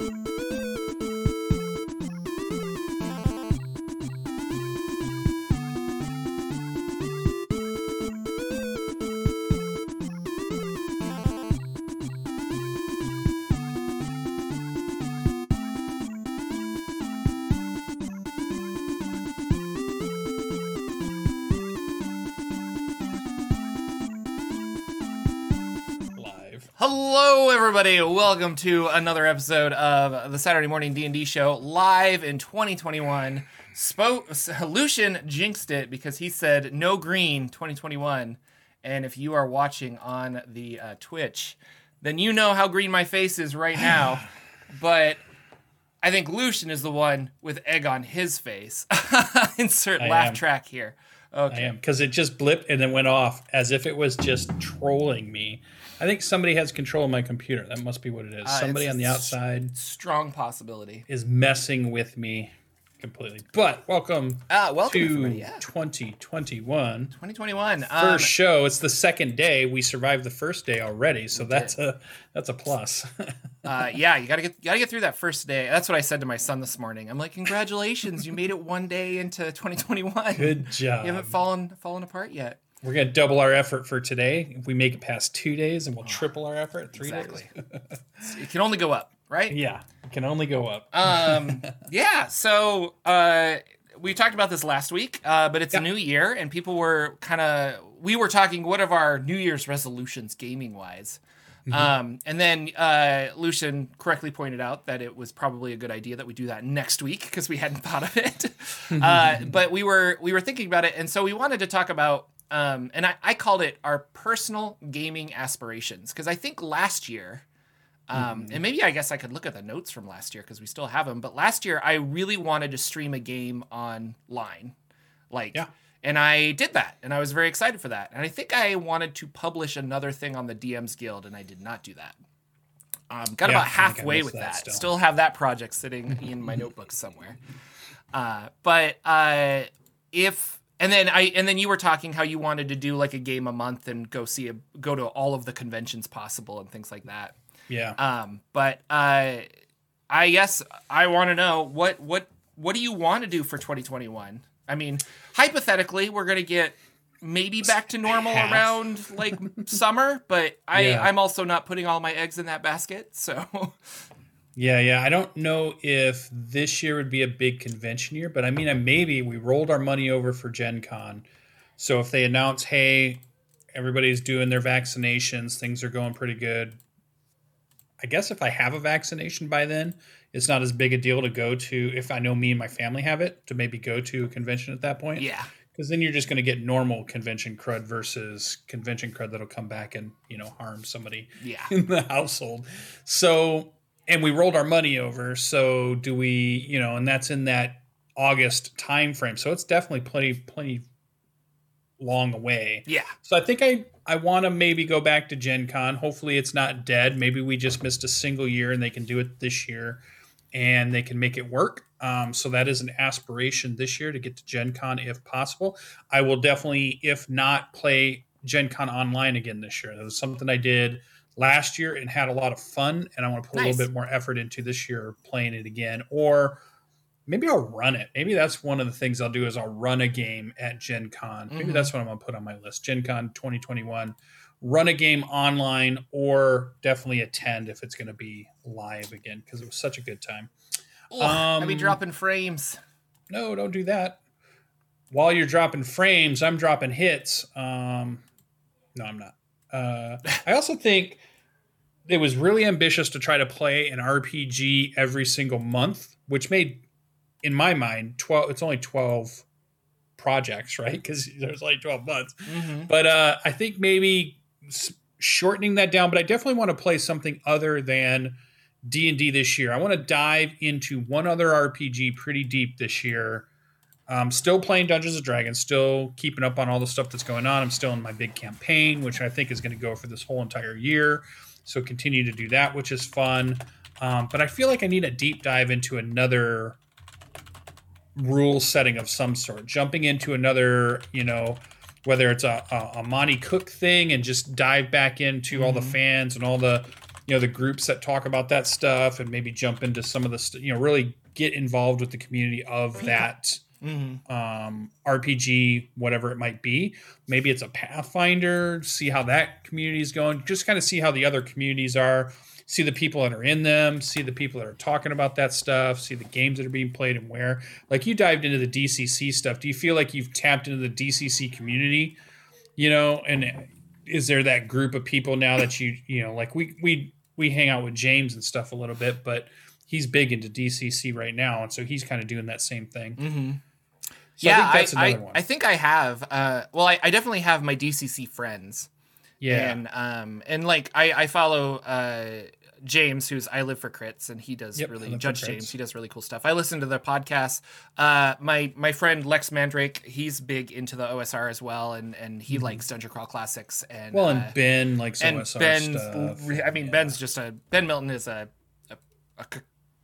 Live. Hello, everybody. Welcome to another episode of the Saturday Morning D and D Show, live in 2021. Spoke Lucian jinxed it because he said no green 2021, and if you are watching on the uh, Twitch, then you know how green my face is right now. but I think Lucian is the one with egg on his face. Insert I laugh am. track here. Okay. because it just blipped and then went off as if it was just trolling me. I think somebody has control of my computer. That must be what it is. Uh, somebody on the outside Strong possibility. is messing with me completely. But welcome Uh, welcome, to. Yeah. 2021. 2021. First Um, show. It's the second day. We survived the first day already, so that's a that's a plus. uh, yeah, you gotta get you gotta get through that first day. That's what I said to my son this morning. I'm like, congratulations, you made it one day into 2021. Good job. You haven't fallen fallen apart yet. We're gonna double our effort for today. If we make it past two days, and we'll triple our effort three Exactly. days. It can only go up, right? Yeah, it can only go up. Um, yeah. So uh, we talked about this last week, uh, but it's a new year, and people were kind of we were talking what of our New Year's resolutions gaming wise. Um, and then uh, Lucian correctly pointed out that it was probably a good idea that we do that next week because we hadn't thought of it. uh, but we were we were thinking about it, and so we wanted to talk about. Um, and I, I called it our personal gaming aspirations because I think last year, um, and maybe I guess I could look at the notes from last year because we still have them. But last year, I really wanted to stream a game online, like, Yeah. and I did that, and I was very excited for that. And I think I wanted to publish another thing on the DMs Guild, and I did not do that. Um, got Yeah, about I think I halfway with that that. still. Still. have that project sitting in my notebook somewhere. Uh, but uh, if and then I and then you were talking how you wanted to do like a game a month and go see a go to all of the conventions possible and things like that. Yeah. Um, but uh, I guess I want to know what what what do you want to do for 2021? I mean, hypothetically, we're gonna get maybe back to normal Half. around like summer, but I Yeah. I'm also not putting all my eggs in that basket. So Yeah, yeah. I don't know if this year would be a big convention year, but I mean, maybe we rolled our money over for Gen Con. So if they announce, hey, everybody's doing their vaccinations, things are going pretty good. I guess if I have a vaccination by then, it's not as big a deal to go to, if I know me and my family have it, to maybe go to a convention at that point. yeah, Because then you're just going to get normal convention crud versus convention crud that'll come back and, you know, harm somebody yeah. in the household. So, and we rolled our money over. So, do we, you know, and that's in that August time frame. So it's definitely plenty, plenty long away. Yeah. So I think I I want to maybe go back to Gen Con. Hopefully it's not dead. Maybe we just missed a single year and they can do it this year and they can make it work. Um, so that is an aspiration this year to get to Gen Con if possible. I will definitely, if not, play Gen Con online again this year. That was something I did last year and had a lot of fun. And I want to put a little bit more effort into this year playing it again. Or maybe I'll run it. Maybe that's one of the things I'll do is I'll run a game at Gen Con. Maybe Mhm. that's what I'm gonna put on my list. Gen Con 2021. Run a game online or definitely attend if it's gonna be live again because it was such a good time. Ugh, I'd be Um, dropping frames. No, don't do that. While you're dropping frames, I'm dropping hits. Um, no, I'm not. Uh, I also think it was really ambitious to try to play an RPG every single month, which made, in my mind, twelve. It's only twelve projects, right? Because there's like twelve months. hmm But uh, I think maybe shortening that down. But I definitely want to play something other than D and D this year. I want to dive into one other RPG pretty deep this year. I'm still playing Dungeons and Dragons, still keeping up on all the stuff that's going on. I'm still in my big campaign, which I think is going to go for this whole entire year. So continue to do that, which is fun. Um, but I feel like I need a deep dive into another rule setting of some sort, jumping into another, you know, whether it's a, a, a Monte Cook thing and just dive back into all the Mhm. fans and all the you know the groups that talk about that stuff and maybe jump into some of the st- you know really get involved with the community of that Mm-hmm. um, RPG, whatever it might be. Maybe it's a Pathfinder. See how that community is going. Just kind of see how the other communities are. See the people that are in them. See the people that are talking about that stuff. See the games that are being played and where. Like you dived into the DCC stuff. Do you feel like you've tapped into the DCC community? You know, and is there that group of people now that you you know like we we we hang out with James and stuff a little bit, but he's big into DCC right now, and so he's kind of doing that same thing. Mm-hmm. So yeah, I think that's I, another I, one. I think I have. Uh, well, I, I definitely have my DCC friends. yeah, And um and like I I follow uh James, who's I live for crits, and he does Yep, really Judge James. He does really cool stuff. I listen to their podcast. Uh, my my friend Lex Mandrake, he's big into the OSR as well, and and he likes Dungeon Crawl classics. And Mm-hmm. well, and uh, Ben likes and OSR Ben, stuff. I mean Yeah. Ben's just a Ben Milton is a a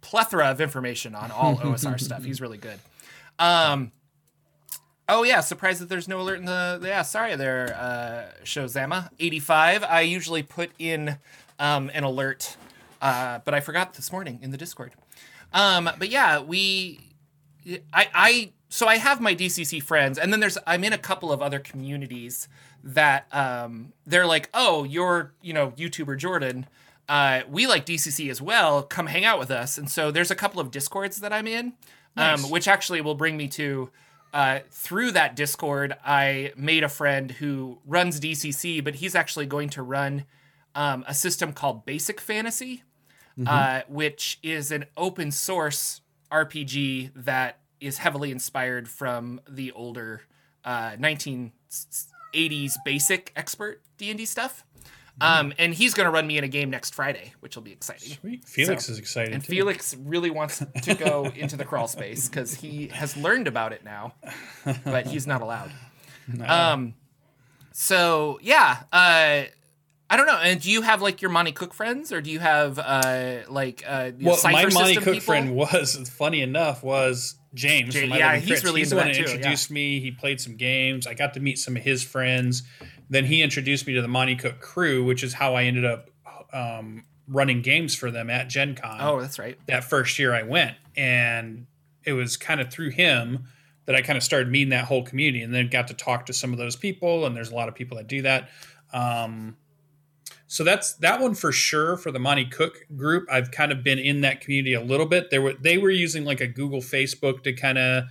plethora of information on all OSR stuff. He's really good. Um. Oh yeah, surprised that there's no alert in the yeah. Sorry there, uh, Shozama eighty five. I usually put in um, an alert, uh, but I forgot this morning in the Discord. Um, but yeah, we, I, I, so I have my DCC friends, and then there's I'm in a couple of other communities that um, they're like, oh, you're you know YouTuber Jordan. Uh, we like DCC as well. Come hang out with us. And so there's a couple of discords that I'm in, Nice. um, which actually will bring me to uh, through that Discord. I made a friend who runs DCC, but he's actually going to run um, a system called Basic Fantasy, uh, which is an open source RPG that is heavily inspired from the older uh, 1980s Basic Expert D and D stuff. Um, and he's going to run me in a game next Friday, which will be exciting. Sweet. Felix So- is excited. And too. Felix really wants to go into the crawl space because he has learned about it now, but he's not allowed. Um, so yeah, uh, I don't know. And do you have like your Monte Cook friends, or do you have uh, like uh, well, my Monte Cook people? friend was funny enough was James. My yeah, he's really he's into the one that too, yeah. introduced me. He played some games. I got to meet some of his friends. Then he introduced me to the Monte Cook crew, which is how I ended up um, running games for them at Gen Con. Oh, that's right. that first year I went. And it was kind of through him that I kind of started meeting that whole community and then got to talk to some of those people. And there's a lot of people that do that. Um, so that's that one for sure for the Monte Cook group. I've kind of been in that community a little bit. They were they were using like a Google Facebook to kind of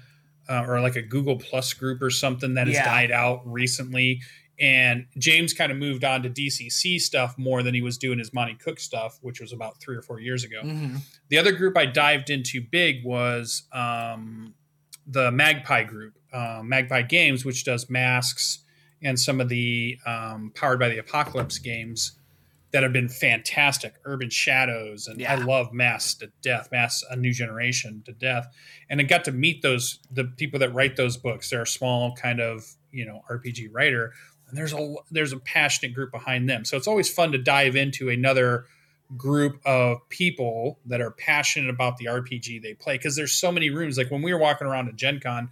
uh, or like a Google Plus group or something that has Yeah. died out recently. And James kind of moved on to DCC stuff more than he was doing his Monte Cook stuff, which was about three or four years ago. Mhm. The other group I dived into big was um, the Magpie group, uh, Magpie Games, which does masks and some of the um, Powered by the Apocalypse games that have been fantastic. Urban Shadows, and I love Masks to death, Masks A New Generation to death, and I got to meet those the people that write those books. They're a small kind of you know RPG writer, and there's a there's a passionate group behind them. So it's always fun to dive into another group of people that are passionate about the RPG they play because there's so many rooms. Like when we were walking around at Gen Con,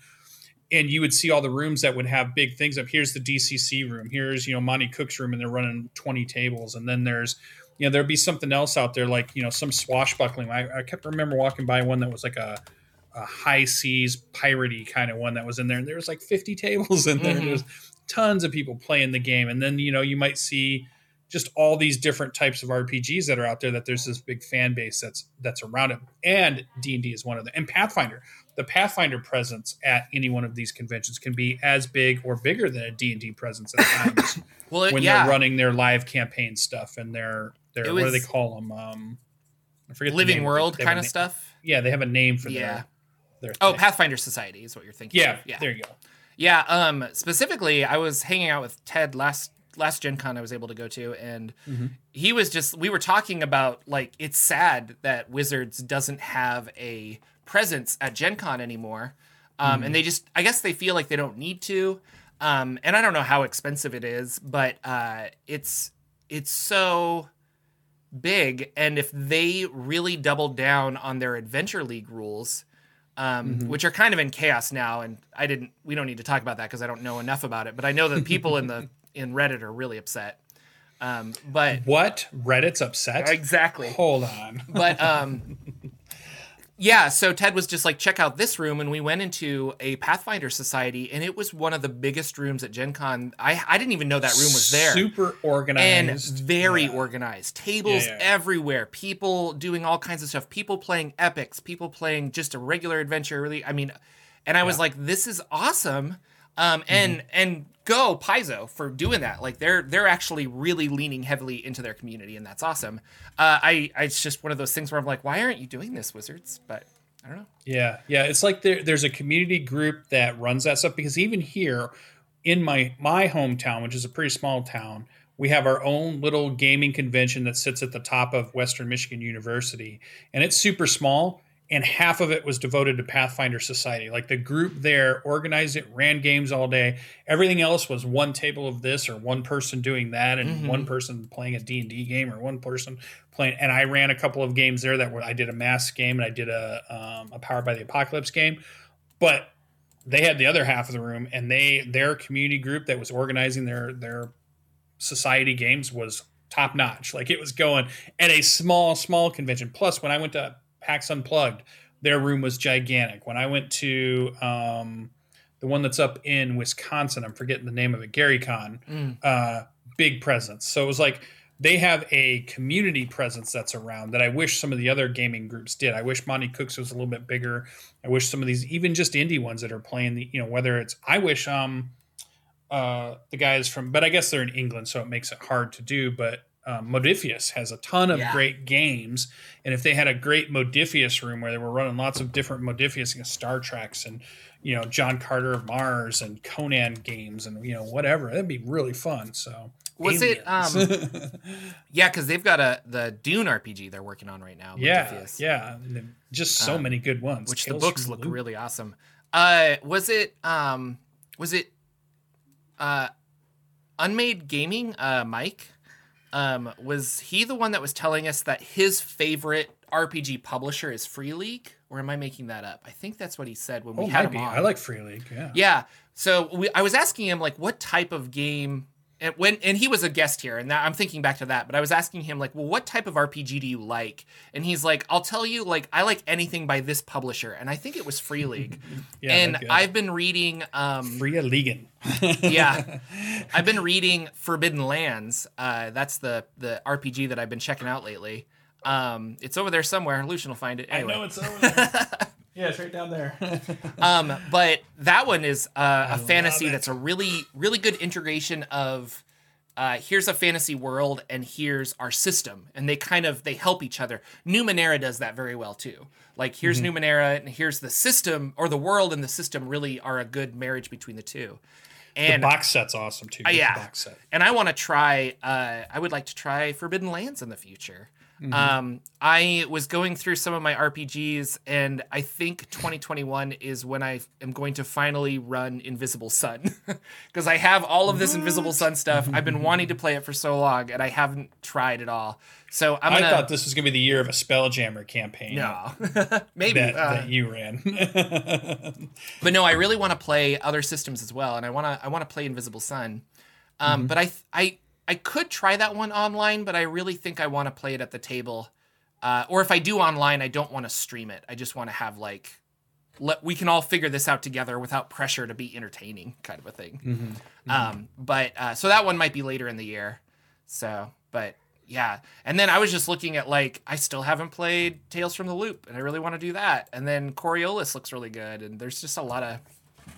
and you would see all the rooms that would have big things up. Here's the DCC room. Here's you know Monte Cook's room, and they're running 20 tables. And then there's you know there'd be something else out there like you know some swashbuckling. I, I kept remember walking by one that was like a a high seas piratey kind of one that was in there, and there was like 50 tables in there. Mhm. Tons of people playing the game, and then you know you might see just all these different types of RPGs that are out there. That there's this big fan base that's that's around it, and D and D is one of them, and Pathfinder. The Pathfinder presence at any one of these conventions can be as big or bigger than a D and D presence at times Well, it- when yeah, they're running their live campaign stuff and their their what do they call them? Um, I forget living world They have a kind of stuff. Yeah, they have a name for Yeah. their their Oh. Pathfinder Society is what you're thinking. yeah, of. yeah. there you go. Yeah, um specifically I was hanging out with Ted last last Gen Con I was able to go to and Mhm. he was just we were talking about like it's sad that Wizards doesn't have a presence at Gen Con anymore. Um and they just I guess they feel like they don't need to. Um and I don't know how expensive it is, but uh it's it's so big and if they really doubled down on their adventure league rules um, Mhm. which are kind of in chaos now. And I didn't. We don't need to talk about that because I don't know enough about it. But I know that people in the in Reddit are really upset. Um, but what Reddit's upset? exactly. Hold on. But um, yeah, so Ted was just like, check out this room, and we went into a Pathfinder Society, and it was one of the biggest rooms at Gen Con. I I didn't even know that room was there. Super organized and very Yeah. organized. Tables Yeah, yeah. everywhere. People doing all kinds of stuff. People playing epics. People playing just a regular adventure. Really, I mean, and I was like, this is awesome. Um, and Mm-hmm. and go Paizo for doing that. Like they're they're actually really leaning heavily into their community, and that's awesome. Uh, I, I it's just one of those things where I'm like, why aren't you doing this, Wizards? But I don't know. Yeah, yeah. It's like there, there's a community group that runs that stuff because even here in my my hometown, which is a pretty small town, we have our own little gaming convention that sits at the top of Western Michigan University, and it's super small. And half of it was devoted to Pathfinder Society. Like the group there organized it, ran games all day. Everything else was one table of this or one person doing that, and Mhm. one person playing a D and D game or one person playing. And I ran a couple of games there that were I did a Masks game and I did a um, a Powered by the Apocalypse game, but they had the other half of the room and they their community group that was organizing their their society games was top notch. Like it was going at a small small convention. Plus, when I went to PAX Unplugged, their room was gigantic. When I went to um, the one that's up in Wisconsin, I'm forgetting the name of it, Gary Con Mm. uh, big presence. So it was like they have a community presence that's around that I wish some of the other gaming groups did. I wish Monte Cooks was a little bit bigger. I wish some of these, even just indie ones that are playing the, you know, whether it's, I wish um uh the guys from, but I guess they're in England, so it makes it hard to do. But um, Modiphius has a ton of Yeah. great games, and if they had a great Modiphius room where they were running lots of different Modiphius and Star Treks and you know John Carter of Mars and Conan games and you know whatever, that'd be really fun. So Was it, um, Yeah, because they've got a the Dune RPG they're working on right now. yeah, Modiphius, yeah, and just so Um, many good ones. which Tales the books look Loop. really awesome. Uh, was it um, was it uh, Unmade Gaming? Uh, Mike, um, was he the one that was telling us that his favorite RPG publisher is Free League? Or am I making that up? I think that's what he said when we Oh, had him on. I like Free League. Yeah. Yeah. So we, I was asking him like, what type of game? And when and he was a guest here, and that, I'm thinking back to that. But I was asking him like, well, what type of RPG do you like? And he's like, I'll tell you, like, I like anything by this publisher, and I think it was Free League. Yeah, and. I've been reading, um, Free League. yeah, I've been reading Forbidden Lands. Uh, that's the the RPG that I've been checking out lately. Um, it's over there somewhere. Lucian will find it. Anyway. I know it's over there. Yeah, it's right down there. um, but that one is uh, a fantasy that's a really, really good integration of uh, here's a fantasy world and here's our system, and they kind of they help each other. Numenera does that very well too. Like here's Mm-hmm. Numenera and here's the system, or the world and the system really are a good marriage between the two. The And box set's awesome too. The yeah. box set. and I want to try. Uh, I would like to try Forbidden Lands in the future. Mm-hmm. Um, I was going through some of my RPGs, and I think 2021 is when I am going to finally run Invisible Sun because I have all of this Invisible Sun stuff. I've been wanting to play it for so long, and I haven't tried it all. So I'm gonna. thought this was going to be the year of a Spelljammer campaign. no, maybe. That, uh, that you ran. but no, I really want to play other systems as well, and I want to I want to play Invisible Sun. Um, But I th- I I could try that one online, but I really think I want to play it at the table. Uh, or if I do online, I don't want to stream it. I just want to have like let we can all figure this out together without pressure to be entertaining, kind of a thing. Um, but uh, so that one might be later in the year. So, but yeah. And then I was just looking at like I still haven't played Tales from the Loop, and I really want to do that. And then Coriolis looks really good, and there's just a lot of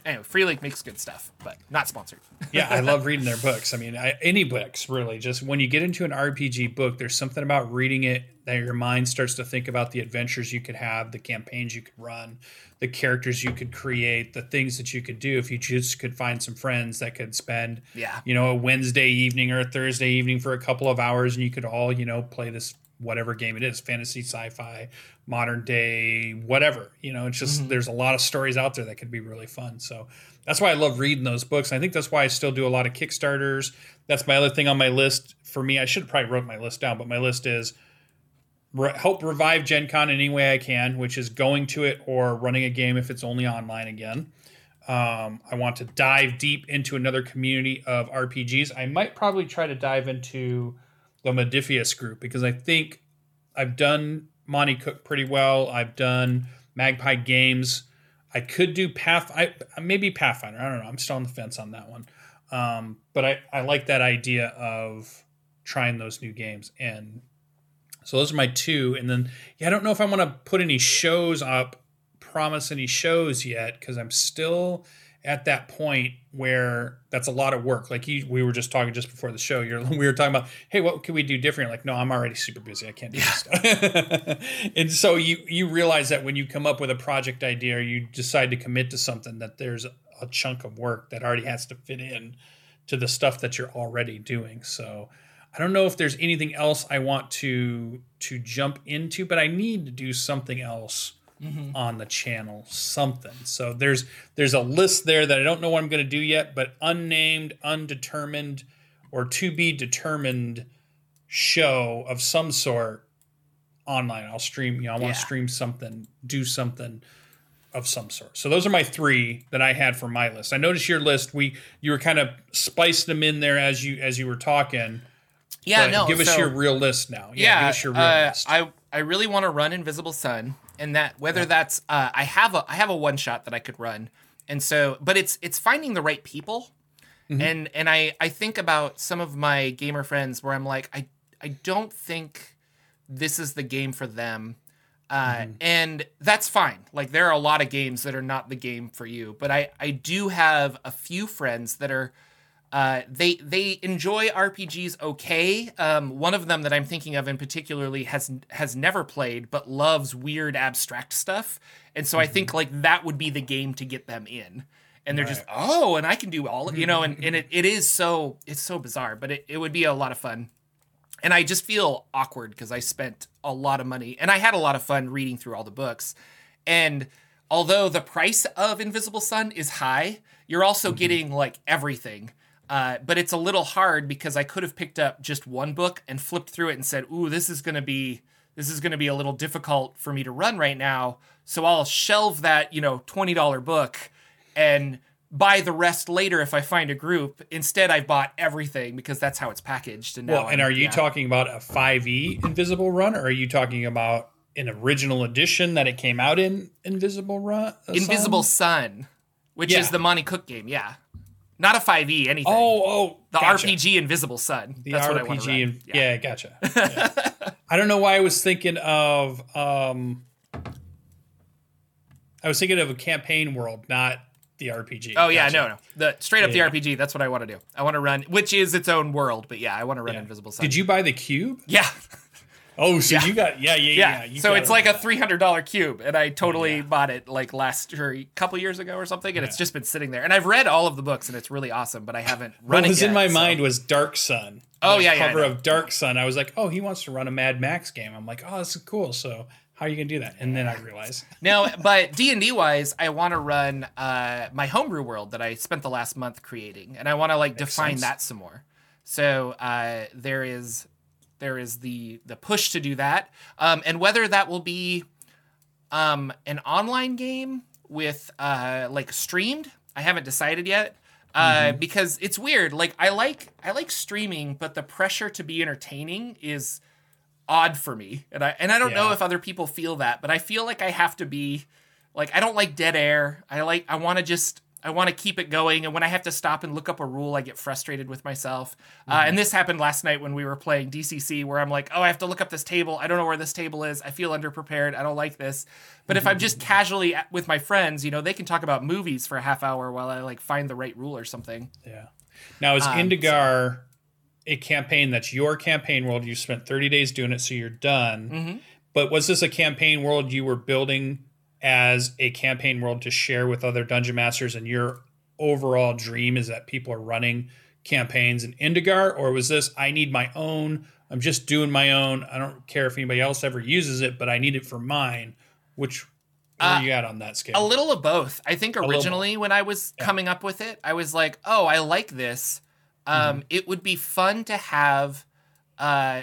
anyway. Free League makes good stuff, but not sponsored. yeah, I love reading their books. I mean, I, any books really. Just when you get into an RPG book, there's something about reading it that your mind starts to think about the adventures you could have, the campaigns you could run, the characters you could create, the things that you could do if you just could find some friends that could spend, Yeah. you know, a Wednesday evening or a Thursday evening for a couple of hours, and you could all, you know, play this whatever game it is, fantasy, sci-fi, modern day, whatever. You know, it's just there's a lot of stories out there that could be really fun. So that's why I love reading those books. I think that's why I still do a lot of Kickstarters. That's my other thing on my list. For me, I should have probably wrote my list down, but my list is re- help revive Gen Con in any way I can, which is going to it or running a game if it's only online again. Um, I want to dive deep into another community of RPGs. I might probably try to dive into the Modiphius group because I think I've done Monte Cook pretty well. I've done Magpie Games. I could do Path. I maybe Pathfinder. I don't know. I'm still on the fence on that one. Um, but I, I like that idea of trying those new games. And so those are my two. And then yeah, I don't know if I want to put any shows up, promise any shows yet, because I'm still at that point where that's a lot of work. Like you, we were just talking just before the show. You're, we were talking about, hey, what can we do different? Like, no, I'm already super busy. I can't do yeah. this stuff. and so you you realize that when you come up with a project idea, or you decide to commit to something, that there's a chunk of work that already has to fit in to the stuff that you're already doing. So I don't know if there's anything else I want to to jump into, but I need to do something else mm-hmm. on the channel something. So there's there's a list there that I don't know what I'm going to do yet, but unnamed, undetermined, or to be determined show of some sort online. I'll stream. You know, I want to yeah. stream something, do something of some sort. So those are my three that I had for my list. I noticed your list. We you were kind of spiced them in there as you as you were talking. Yeah, no. Give us so, your real list now. Yeah, yeah give us your real uh, list. I I really want to run Invisible Sun and that whether yeah. that's uh, I have a I have a one shot that I could run, and so but it's it's finding the right people, mm-hmm. and and I I think about some of my gamer friends where I'm like I I don't think this is the game for them. Uh, mm-hmm. and that's fine. Like there are a lot of games that are not the game for you, but I I do have a few friends that are uh, they they enjoy RPGs okay. Um, one of them that I'm thinking of in particularly has has never played but loves weird abstract stuff, and so mm-hmm. I think mm-hmm. like that would be the game to get them in. And they're right. just oh, and I can do all you know, and, and it, it is so it's so bizarre, but it, it would be a lot of fun. And I just feel awkward because I spent a lot of money and I had a lot of fun reading through all the books. And although the price of Invisible Sun is high, you're also mm-hmm. getting like everything uh, but it's a little hard because I could have picked up just one book and flipped through it and said, "Ooh, this is going to be this is going to be a little difficult for me to run right now." So I'll shelve that, you know, twenty dollar book and buy the rest later if I find a group. Instead, I've bought everything because that's how it's packaged. And well, and are you yeah. talking about a five E Invisible Run, or are you talking about an original edition that it came out in Invisible Run? Invisible Sun, which yeah. is the Monte Cook game. Yeah. Not a 5e, anything. Oh, oh. The gotcha. RPG Invisible Sun. The That's RPG. What I in, yeah. yeah, gotcha. Yeah. I don't know why I was thinking of. Um, I was thinking of a campaign world, not the RPG. Oh yeah, no, no, the straight up yeah, the RPG. That's what I want to do. I want to run, which is its own world, but yeah, I want to run Invisible Sun. Did you buy the cube? Yeah. Oh, so yeah. you got yeah yeah yeah. so it's like a three hundred dollar cube, and I totally yeah. bought it like last or a couple years ago or something, and yeah. it's just been sitting there. And I've read all of the books, and it's really awesome, but I haven't run it. what was yet, in my so. mind was Dark Sun. Oh yeah, cover of Dark Sun. I was like, oh, he wants to run a Mad Max game. I'm like, oh, this is cool. So how are you gonna do that? And then I realized. no, but D and D wise, I want to run uh, my homebrew world that I spent the last month creating, and I want to like Makes define sense. that some more. So uh, there is there is the the push to do that, um, and whether that will be um, an online game with uh, like streamed, I haven't decided yet. Uh, mm-hmm. because it's weird. Like I like I like streaming, but the pressure to be entertaining is odd for me. And I and I don't yeah. know if other people feel that, but I feel like I have to be like I don't like dead air. I like I want to just I want to keep it going. And when I have to stop and look up a rule, I get frustrated with myself. Uh, mm-hmm. Uh, and this happened last night when we were playing DCC, where I'm like, oh, I have to look up this table. I don't know where this table is. I feel underprepared. I don't like this. But mm-hmm. if I'm just mm-hmm. casually with my friends, you know, they can talk about movies for a half hour while I like find the right rule or something. Yeah. Now, is um, Indigar so, a campaign that's your campaign world? You spent 30 days doing it, so you're done. Mm-hmm. But was this a campaign world you were building as a campaign world to share with other dungeon masters and your overall dream is that people are running campaigns in Indigar or was this I need my own I'm just doing my own I don't care if anybody else ever uses it but I need it for mine which where uh, are you at on that scale? A little of both. I think originally when I was yeah. coming up with it, I was like, "Oh, I like this. Um, mm-hmm. It would be fun to have uh,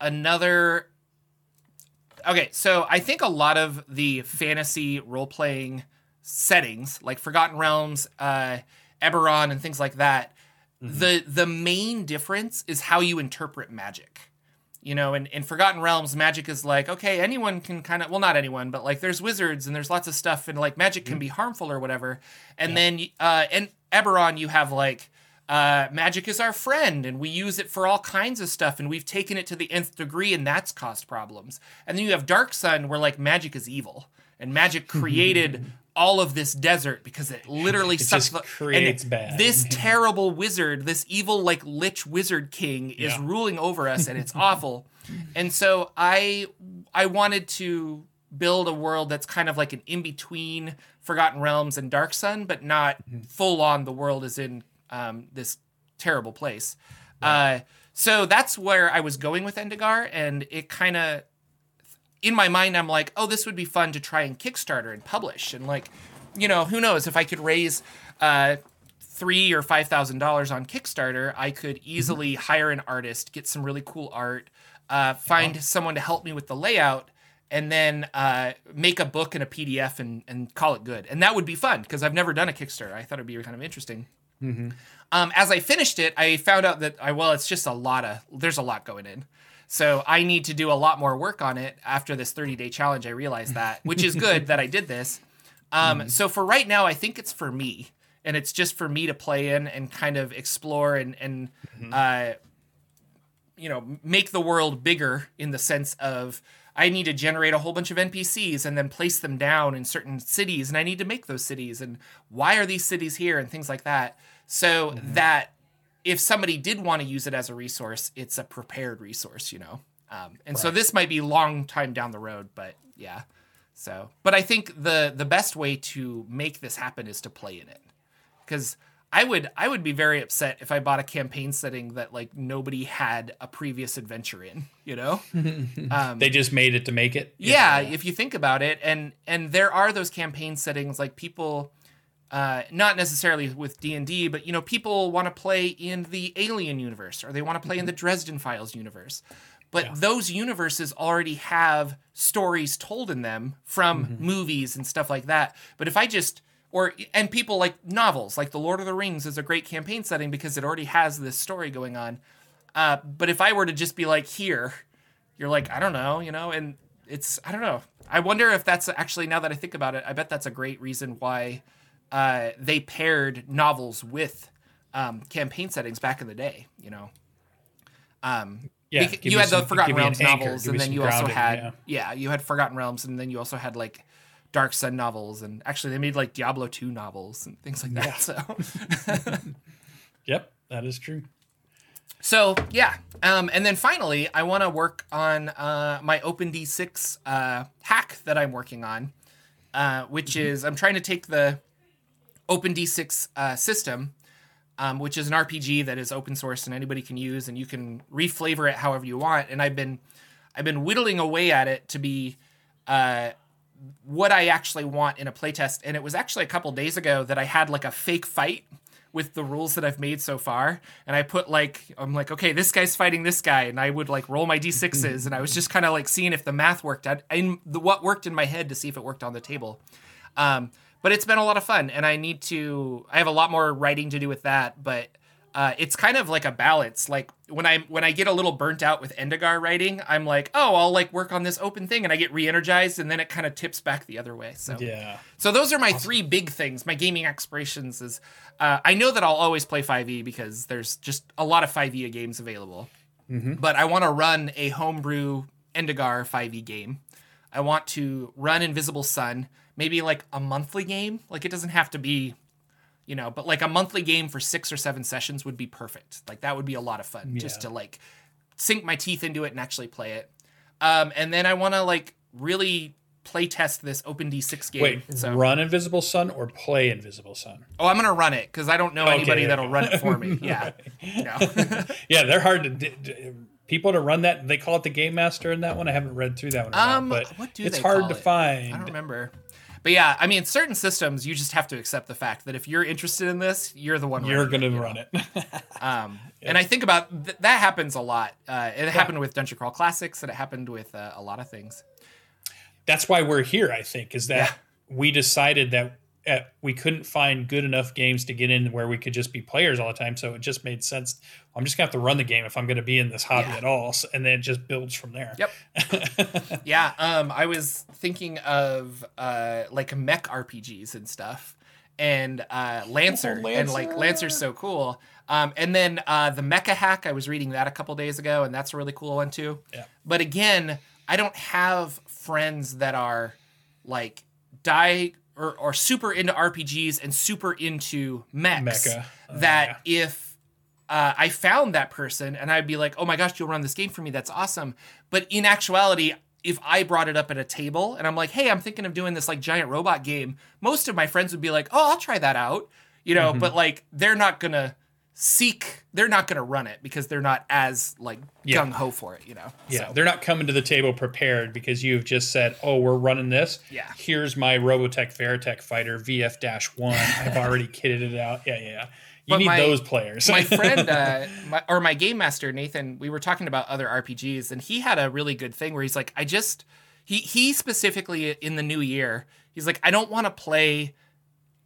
another okay, so I think a lot of the fantasy role playing settings like Forgotten Realms, uh, Eberron, and things like that, mm-hmm. the the main difference is how you interpret magic. You know, in, in Forgotten Realms, magic is like, okay, anyone can kind of, well, not anyone, but like there's wizards and there's lots of stuff, and like magic can mm-hmm. be harmful or whatever. And yeah. then, uh, in Eberron, you have like, uh, magic is our friend and we use it for all kinds of stuff and we've taken it to the nth degree and that's caused problems. And then you have Dark Sun where like magic is evil and magic created all of this desert because it literally it sucks the, creates bad. This terrible wizard, this evil like lich wizard king is yeah. ruling over us and it's awful. And so I I wanted to build a world that's kind of like an in between Forgotten Realms and Dark Sun, but not mm-hmm. full on the world is in um, this terrible place. Uh, so that's where I was going with Endegar, and it kind of in my mind, I'm like, oh, this would be fun to try and Kickstarter and publish, and like, you know, who knows if I could raise uh, three or five thousand dollars on Kickstarter, I could mm-hmm. easily mm-hmm. hire an artist, get some really cool art, uh, find oh. someone to help me with the layout, and then uh, make a book and a PDF and and call it good. And that would be fun because I've never done a Kickstarter. I thought it'd be kind of interesting. Mm-hmm. Um, as I finished it, I found out that I well, it's just a lot of there's a lot going in. So I need to do a lot more work on it after this 30 day challenge. I realized that, which is good that I did this. Um, mm-hmm. So for right now, I think it's for me, and it's just for me to play in and kind of explore and and mm-hmm. uh, you know make the world bigger in the sense of I need to generate a whole bunch of NPCs and then place them down in certain cities, and I need to make those cities. And why are these cities here and things like that. So mm-hmm. that if somebody did want to use it as a resource, it's a prepared resource, you know. Um, and right. so this might be long time down the road, but yeah. So, but I think the the best way to make this happen is to play in it, because I would I would be very upset if I bought a campaign setting that like nobody had a previous adventure in. You know, um, they just made it to make it. Yeah, yeah, if you think about it, and and there are those campaign settings like people, uh, not necessarily with D and D, but you know people want to play in the Alien universe or they want to play mm-hmm. in the Dresden Files universe. But yeah. those universes already have stories told in them from mm-hmm. movies and stuff like that. But if I just or and people like novels like the lord of the rings is a great campaign setting because it already has this story going on uh, but if i were to just be like here you're like i don't know you know and it's i don't know i wonder if that's actually now that i think about it i bet that's a great reason why uh, they paired novels with um, campaign settings back in the day you know um, yeah, you had some, the Forgotten Realms an novels, and then you also had yeah. yeah, you had Forgotten Realms, and then you also had like Dark Sun novels, and actually they made like Diablo two novels and things like that. Yeah. So, yep, that is true. So yeah, um, and then finally, I want to work on uh, my OpenD6 uh, hack that I'm working on, uh, which mm-hmm. is I'm trying to take the OpenD6 uh, system, um, which is an RPG that is open source and anybody can use, and you can reflavor it however you want. And I've been I've been whittling away at it to be uh, what I actually want in a playtest. And it was actually a couple days ago that I had like a fake fight with the rules that I've made so far. And I put like, I'm like, okay, this guy's fighting this guy. And I would like roll my D6s. and I was just kind of like seeing if the math worked out and what worked in my head to see if it worked on the table. Um, but it's been a lot of fun. And I need to, I have a lot more writing to do with that. But uh, it's kind of like a balance. Like when I when I get a little burnt out with Endegar writing, I'm like, oh, I'll like work on this open thing, and I get re-energized, and then it kind of tips back the other way. So yeah. So those are my awesome. three big things. My gaming aspirations is uh, I know that I'll always play 5e because there's just a lot of 5e games available, mm-hmm. but I want to run a homebrew Endegar 5e game. I want to run Invisible Sun, maybe like a monthly game. Like it doesn't have to be you know but like a monthly game for six or seven sessions would be perfect. Like that would be a lot of fun yeah. just to like sink my teeth into it and actually play it. Um, and then i want to like really play test this open d6 game wait so, run invisible sun or play invisible sun? Oh i'm gonna run it because i don't know okay, anybody that'll run it for me. Yeah. Yeah they're hard to d- d- people to run that they call it the game master in that one. I haven't read through that one um, but it's hard to it? find i don't remember but yeah, I mean, certain systems you just have to accept the fact that if you're interested in this, you're the one. You're going to run it. um, yeah. And I think about th- that happens a lot. Uh, it yeah. happened with Dungeon Crawl Classics, and it happened with uh, a lot of things. That's why we're here. I think is that yeah. we decided that at, we couldn't find good enough games to get in where we could just be players all the time. So it just made sense. I'm just gonna have to run the game if I'm gonna be in this hobby Yeah. at all, so, and then it just builds from there. Yep. yeah, um, I was thinking of uh, like mech RPGs and stuff, and uh, Lancer, Oh, and like Lancer's so cool. Um, and then uh, the Mecha Hack, I was reading that a couple days ago, and that's a really cool one too. Yeah. But again, I don't have friends that are like die or, or super into RPGs and super into mechs. Mecha. Oh, that if uh, I found that person and I'd be like, oh my gosh, you'll run this game for me. That's awesome. But in actuality, if I brought it up at a table and I'm like, hey, I'm thinking of doing this like giant robot game, most of my friends would be like, oh, I'll try that out. You know, Mm-hmm. but like they're not gonna seek, they're not gonna run it because they're not as like Yeah. gung ho for it. You know. Yeah, So, they're not coming to the table prepared because you've just said, "Oh, we're running this." Yeah. Here's my Robotech Veritech fighter VF-1. I've already kitted it out. Yeah, yeah. yeah. You But need my- those players. my friend uh, my, or my game master nathan we were talking about other rpgs and he had a really good thing where he's like i just he he specifically in the new year he's like i don't want to play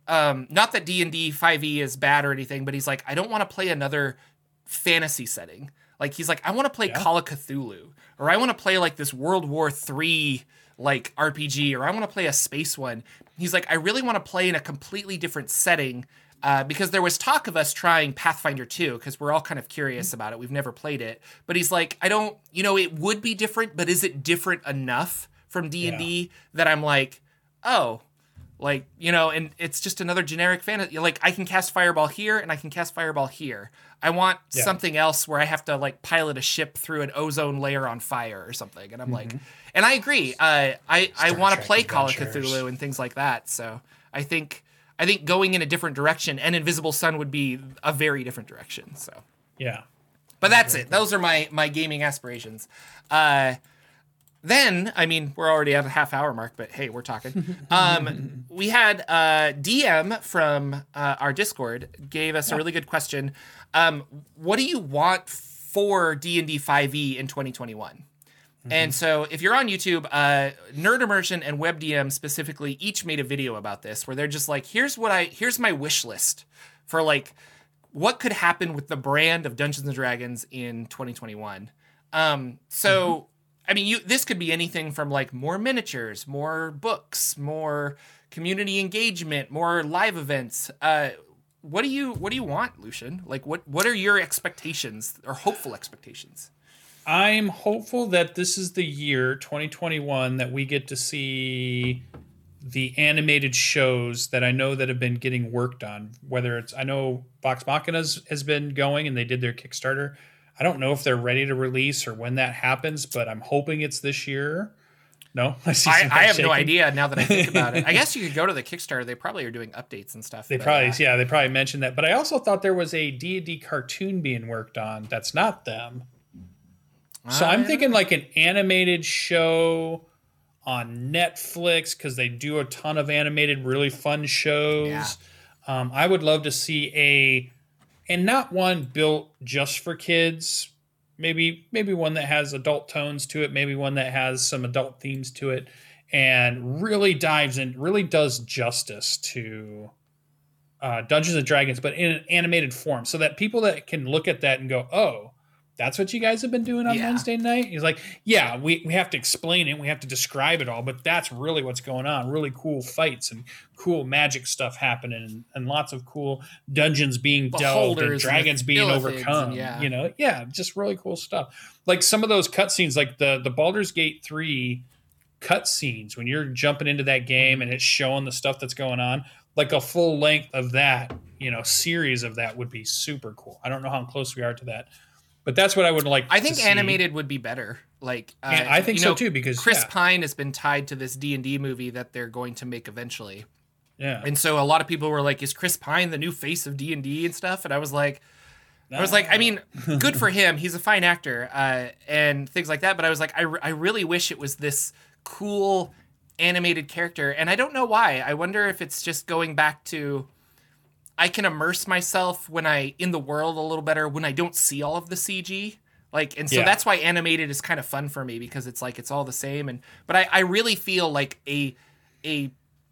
um not that d&d 5e is bad or anything but he's like i don't want to play another fantasy setting. Like he's like i want to play Yeah. call of cthulhu or i want to play like this world war 3 like rpg or i want to play a space one. He's like i really want to play in a completely different setting uh, because there was talk of us trying Pathfinder 2 because we're all kind of curious about it. We've never played it, but he's like, I don't, you know, it would be different, but is it different enough from D and D that I'm like, oh, like you know, and it's just another generic fantasy. Like I can cast Fireball here and I can cast Fireball here. I want Yeah. something else where I have to like pilot a ship through an ozone layer on fire or something. And I'm like, and I agree. Uh, I I want to play Call of Cthulhu and things like that. So I think I think going in a different direction and Invisible Sun would be a very different direction. So, yeah. but that's it. Those are my my gaming aspirations. Uh, then I mean we're already at a half hour mark, but hey, we're talking. Um, we had uh, DM from uh, our Discord gave us a really good question. Um, what do you want for D and D five E in twenty twenty one? And so, if you're on YouTube, uh, Nerd Immersion and WebDM specifically each made a video about this, where they're just like, "Here's what I, here's my wish list for like what could happen with the brand of Dungeons and Dragons in 2021." Um, so, I mean, you this could be anything from like more miniatures, more books, more community engagement, more live events. Uh, what do you what do you want, Lucian? Like, what what are your expectations or hopeful expectations? I'm hopeful that this is the year 2021 that we get to see the animated shows that I know that have been getting worked on. Whether it's I know Vox Machina's has been going and they did their Kickstarter. I don't know if they're ready to release or when that happens, but I'm hoping it's this year. No, I see. I, I have no idea now that I think about it. I guess you could go to the Kickstarter. They probably are doing updates and stuff. They but, probably uh, yeah they probably mentioned that, but I also thought there was a D and D cartoon being worked on. That's not them. So I'm thinking like an animated show on Netflix because they do a ton of animated, really fun shows. Yeah. Um, I would love to see a, and not one built just for kids. Maybe maybe one that has adult tones to it. Maybe one that has some adult themes to it, and really dives in, really does justice to uh, Dungeons and Dragons, but in an animated form, so that people that can look at that and go, "Oh, that's what you guys have been doing on Yeah. Wednesday night." He's like, "Yeah, we, we have to explain it, we have to describe it all, but that's really what's going on. Really cool fights and cool magic stuff happening, and, and lots of cool dungeons being delved and dragons being overcome. and yeah. You know, yeah, just really cool stuff. Like some of those cutscenes, like the the Baldur's Gate three cutscenes when you're jumping into that game and it's showing the stuff that's going on like a full length of that you know series of that would be super cool i don't know how close we are to that but that's what i would like I think see. animated would be better. Like, uh, i think so know, too because Chris yeah, Pine has been tied to this D and D movie that they're going to make eventually, yeah. and so a lot of people were like, "Is Chris Pine the new face of D and D and stuff?" And I was like, I was like, I mean, good for him. He's a fine actor uh, and things like that. But I was like, I, I really wish it was this cool animated character. And I don't know why. I wonder if it's just going back to I can immerse myself when I in the world a little better when I don't see all of the CG. Like, and so Yeah. that's why animated is kind of fun for me because it's like it's all the same. And but I, I really feel like a a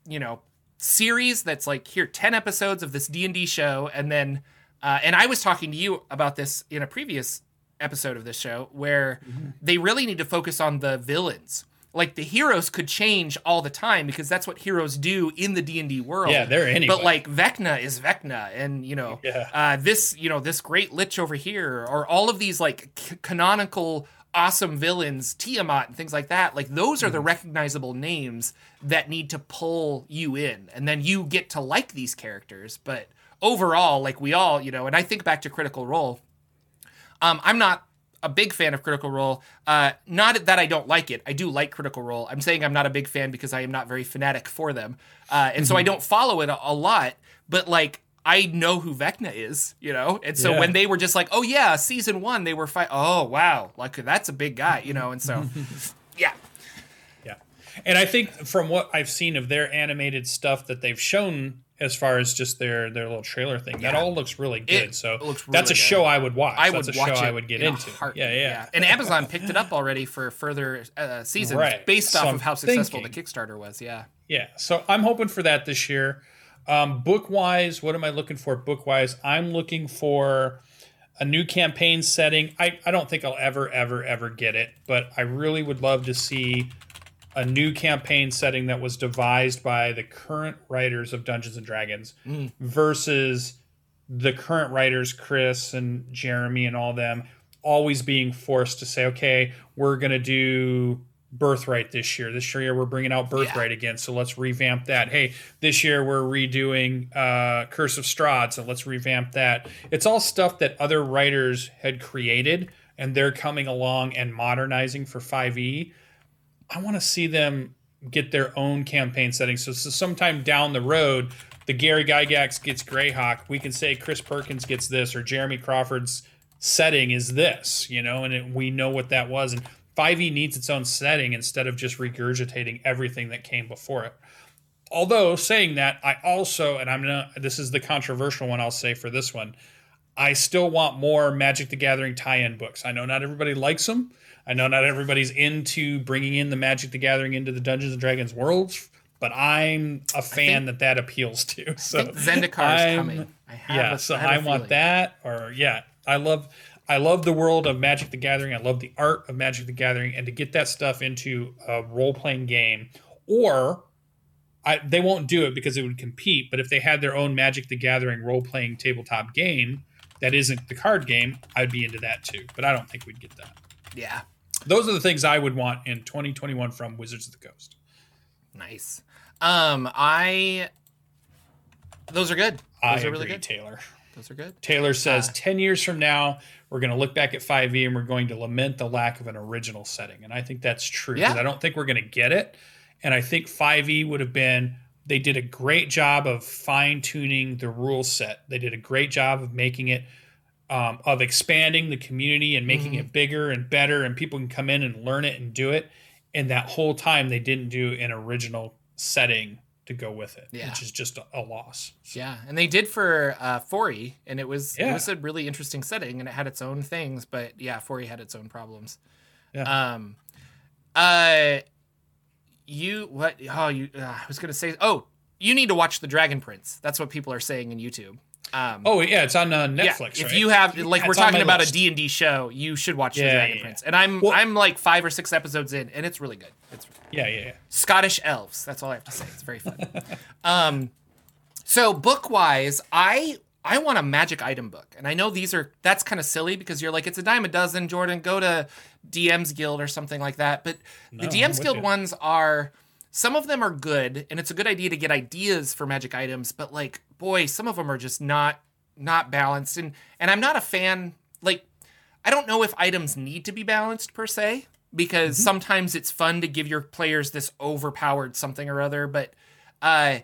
you know series that's like here 10 episodes of this D&D show and then uh, and I was talking to you about this in a previous episode of this show where mm-hmm. they really need to focus on the villains like the heroes could change all the time because that's what heroes do in the D&D world. Yeah, they're anyway. But like Vecna is Vecna and you know, yeah. uh, this, you know, this great lich over here or all of these like c- canonical awesome villains, Tiamat and things like that. Like those are the mm. recognizable names that need to pull you in and then you get to like these characters, but overall like we all, you know, and I think back to Critical Role um, I'm not a big fan of Critical Role. Uh, not that I don't like it. I do like Critical Role. I'm saying I'm not a big fan because I am not very fanatic for them, uh, and mm-hmm. so I mm-hmm. don't follow it a, a, lot. But like. I know who Vecna is, you know, and so yeah. when they were just like, "Oh yeah, season one," they were fight. Oh wow, like that's a big guy, you know, and so, yeah, yeah. And I think from what I've seen of their animated stuff that they've shown as far as just their their little trailer thing. Yeah. That all looks really good. It so really that's a good. show I would watch. I would a watch show I would get in into. Yeah, yeah, yeah, And Amazon picked it up already for further uh, seasons right. based so off I'm of how successful thinking, the Kickstarter was. Yeah. Yeah. So I'm hoping for that this year. Um, book wise, what am I looking for? Book wise, I'm looking for a new campaign setting. I, I don't think I'll ever, ever, ever get it, but I really would love to see a new campaign setting that was devised by the current writers of Dungeons and Dragons mm. versus the current writers, Chris and Jeremy and all them, always being forced to say, okay, we're going to do Birthright this year. This year we're bringing out Birthright yeah. again, so let's revamp that. Hey, this year we're redoing uh, Curse of Strahd, so let's revamp that. It's all stuff that other writers had created, and they're coming along and modernizing for 5e. I want to see them get their own campaign setting. So, so sometime down the road, the Gary Gygax gets Greyhawk. We can say Chris Perkins gets this, or Jeremy Crawford's setting is this, you know, and it, we know what that was. And 5e needs its own setting instead of just regurgitating everything that came before it. Although saying that, I also, and I'm not, this is the controversial one I'll say for this one, I still want more Magic the Gathering tie in books. I know not everybody likes them. I know not everybody's into bringing in the Magic the Gathering into the Dungeons and Dragons worlds, but I'm a fan think, that that appeals to. So Zendikar is coming. yeah, a, so I, I want that. Or yeah, I love I love the world of Magic the Gathering. I love the art of Magic the Gathering, and to get that stuff into a role playing game, or I, they won't do it because it would compete. But if they had their own Magic the Gathering role playing tabletop game that isn't the card game, I'd be into that too. But I don't think we'd get that. Yeah, those are the things I would want in 2021 from Wizards of the Coast. Nice. Um, I. Those are good. Those I are agree, really good. Taylor. Those are good. Taylor says uh, 10 years from now, we're going to look back at 5e and we're going to lament the lack of an original setting. And I think that's true yeah. I don't think we're going to get it. And I think 5e would have been, they did a great job of fine tuning the rule set. They did a great job of making it um, of expanding the community and making mm-hmm. it bigger and better, and people can come in and learn it and do it. And that whole time, they didn't do an original setting to go with it, yeah. which is just a, a loss. So. Yeah, and they did for uh, 4e, and it was yeah. it was a really interesting setting, and it had its own things. But yeah, 4e had its own problems. Yeah. Um. Uh. You what? Oh, you. Uh, I was gonna say. Oh, you need to watch the Dragon Prince. That's what people are saying in YouTube. Um, oh yeah, it's on uh, Netflix. Yeah, if right? you have like we're talking about list. a D and D show, you should watch yeah, the Dragon yeah, Prince. And I'm well, I'm like five or six episodes in, and it's really good. It's yeah, yeah, yeah. Scottish elves. That's all I have to say. It's very fun. um, so book wise, I I want a magic item book, and I know these are that's kind of silly because you're like it's a dime a dozen. Jordan, go to DM's Guild or something like that. But no, the DM's Guild you. ones are some of them are good and it's a good idea to get ideas for magic items but like boy some of them are just not not balanced and and i'm not a fan like i don't know if items need to be balanced per se because mm-hmm. sometimes it's fun to give your players this overpowered something or other but uh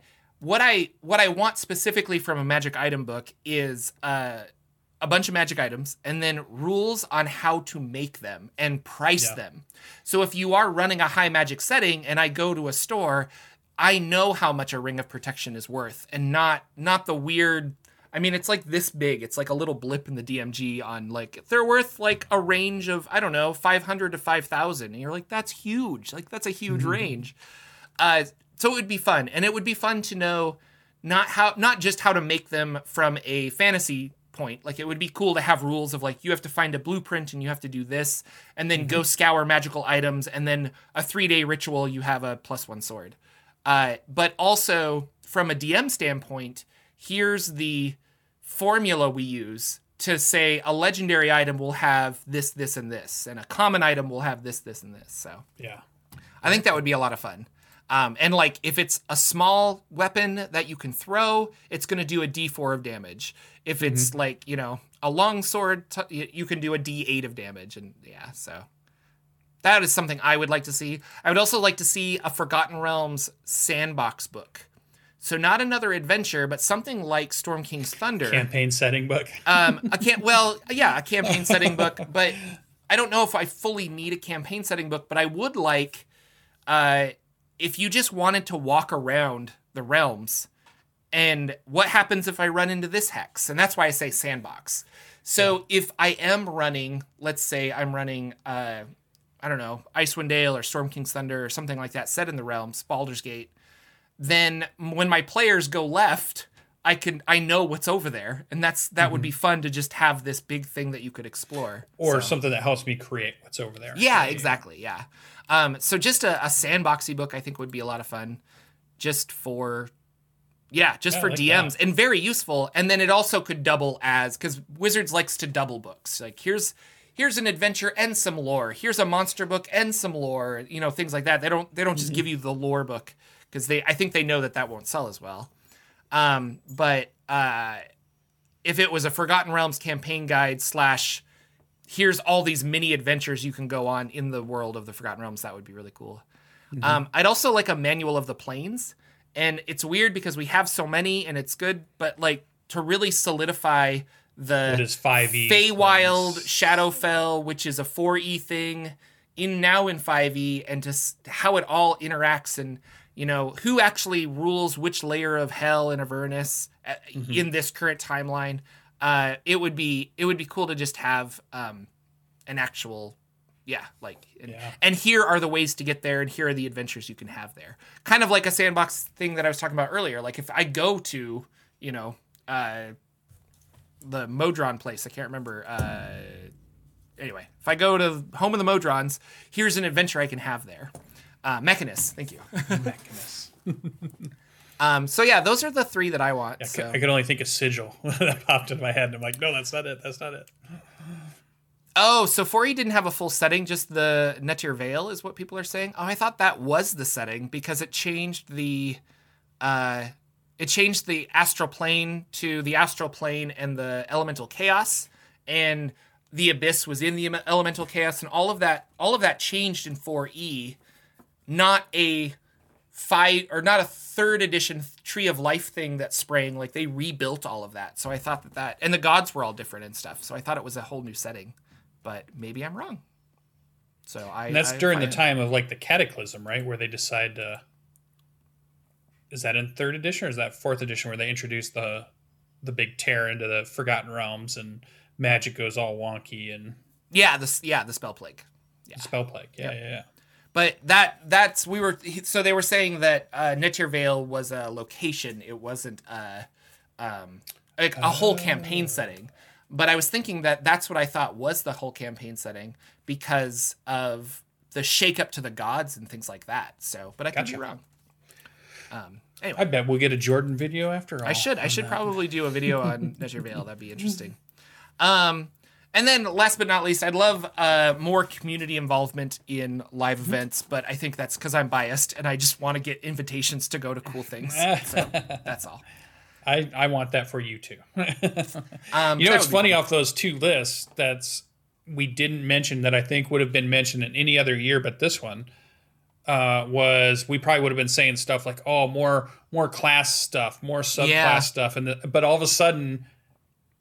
what i what i want specifically from a magic item book is uh a bunch of magic items and then rules on how to make them and price yeah. them. So if you are running a high magic setting and I go to a store, I know how much a ring of protection is worth and not not the weird I mean it's like this big. It's like a little blip in the DMG on like they're worth like a range of I don't know, 500 to 5000 and you're like that's huge. Like that's a huge mm-hmm. range. Uh so it would be fun, and it would be fun to know not how not just how to make them from a fantasy point. Like it would be cool to have rules of like you have to find a blueprint and you have to do this, and then go scour magical items, and then a three day ritual you have a plus one sword. Uh, but also from a DM standpoint, here's the formula we use to say a legendary item will have this, this, and this, and a common item will have this, this, and this. So Yeah. I think that would be a lot of fun. Um, and like if it's a small weapon that you can throw, it's going to do a D4 of damage. If it's like you know a long sword, t- you can do a D8 of damage. And yeah, so that is something I would like to see. I would also like to see a Forgotten Realms sandbox book. So not another adventure, but something like Storm King's Thunder Campaign setting book. um a can't well yeah a campaign setting book but i don't know if i fully need a campaign setting book but i would like uh if you just wanted to walk around the realms and what happens if i run into this hex? And that's why i say sandbox. So if i am running let's say i'm running uh i don't know icewind dale or storm king's thunder or something like that set in the realms baldur's gate then when my players go left i can i know what's over there and that's that would be fun to just have this big thing that you could explore or So- something that helps me create what's over there. yeah exactly yeah. Um so just a, a sandboxy book i think would be a lot of fun just for yeah just Yeah, for like dms and very useful and then it also could double as because wizards likes to double books like here's here's an adventure and some lore here's a monster book and some lore you know things like that. They don't they don't just give you the lore book because they i think they know that that won't sell as well um but uh if it was a forgotten realms campaign guide slash here's all these mini adventures you can go on in the world of the Forgotten Realms. That would be really cool. Um, I'd also like a manual of the planes, and it's weird because we have so many, and it's good, but like to really solidify the It is 5e. Feywild Shadowfell, which is a 4e thing, in now in 5e, and just how it all interacts and you know who actually rules which layer of hell in Avernus uh, in this current timeline. Uh, it would be it would be cool to just have um, an actual yeah like and, Yeah. and here are the ways to get there and here are the adventures you can have there kind of like a sandbox thing that i was talking about earlier like if i go to you know uh the modron place i can't remember uh anyway if i go to home of the modrons here's an adventure i can have there uh mechanist thank you Mechanus. um so yeah those are the three that i want I c- so. I could only think of sigil that popped into my head, and I'm like, no, that's not it. That's not it. Oh, so 4E didn't have a full setting, just the Nentir Vale is what people are saying. Oh, I thought that was the setting because it changed the uh it changed the astral plane to the astral plane and the elemental chaos and the abyss was in the elemental chaos and all of that all of that changed in 4E not a five or not a third edition tree of life thing that's spraying like they rebuilt all of that so i thought that that and the gods were all different and stuff so i thought it was a whole new setting but maybe i'm wrong so i And that's I during the time of like the Cataclysm, right? Where they decide to. Is that in third edition or is that fourth edition where they introduce the the big tear into the Forgotten Realms and magic goes all wonky and yeah this yeah the spell plague yeah, spell plague? Yeah, yeah, yeah. But that that's we were so they were saying that uh, Nentir Vale was a location. It wasn't a um like a whole campaign setting. But I was thinking that that's what I thought was the whole campaign setting because of the shakeup to the gods and things like that. So, but I could be Gotcha. wrong. Um. Anyway, I bet we'll get a Jordan video after all. I should I should that. probably do a video on Nentir Vale. That'd be interesting. Um, and then last but not least, I'd love uh, more community involvement in live Mm-hmm. events, but I think that's because I'm biased and I just want to get invitations to go to cool things. so that's all. I, I want that for you too. Um, You know, it's funny fun. off those two lists that's we didn't mention that I think would have been mentioned in any other year, but this one uh, was we probably would have been saying stuff like, "Oh, more more class stuff, more subclass Yeah. stuff," and the, but all of a sudden,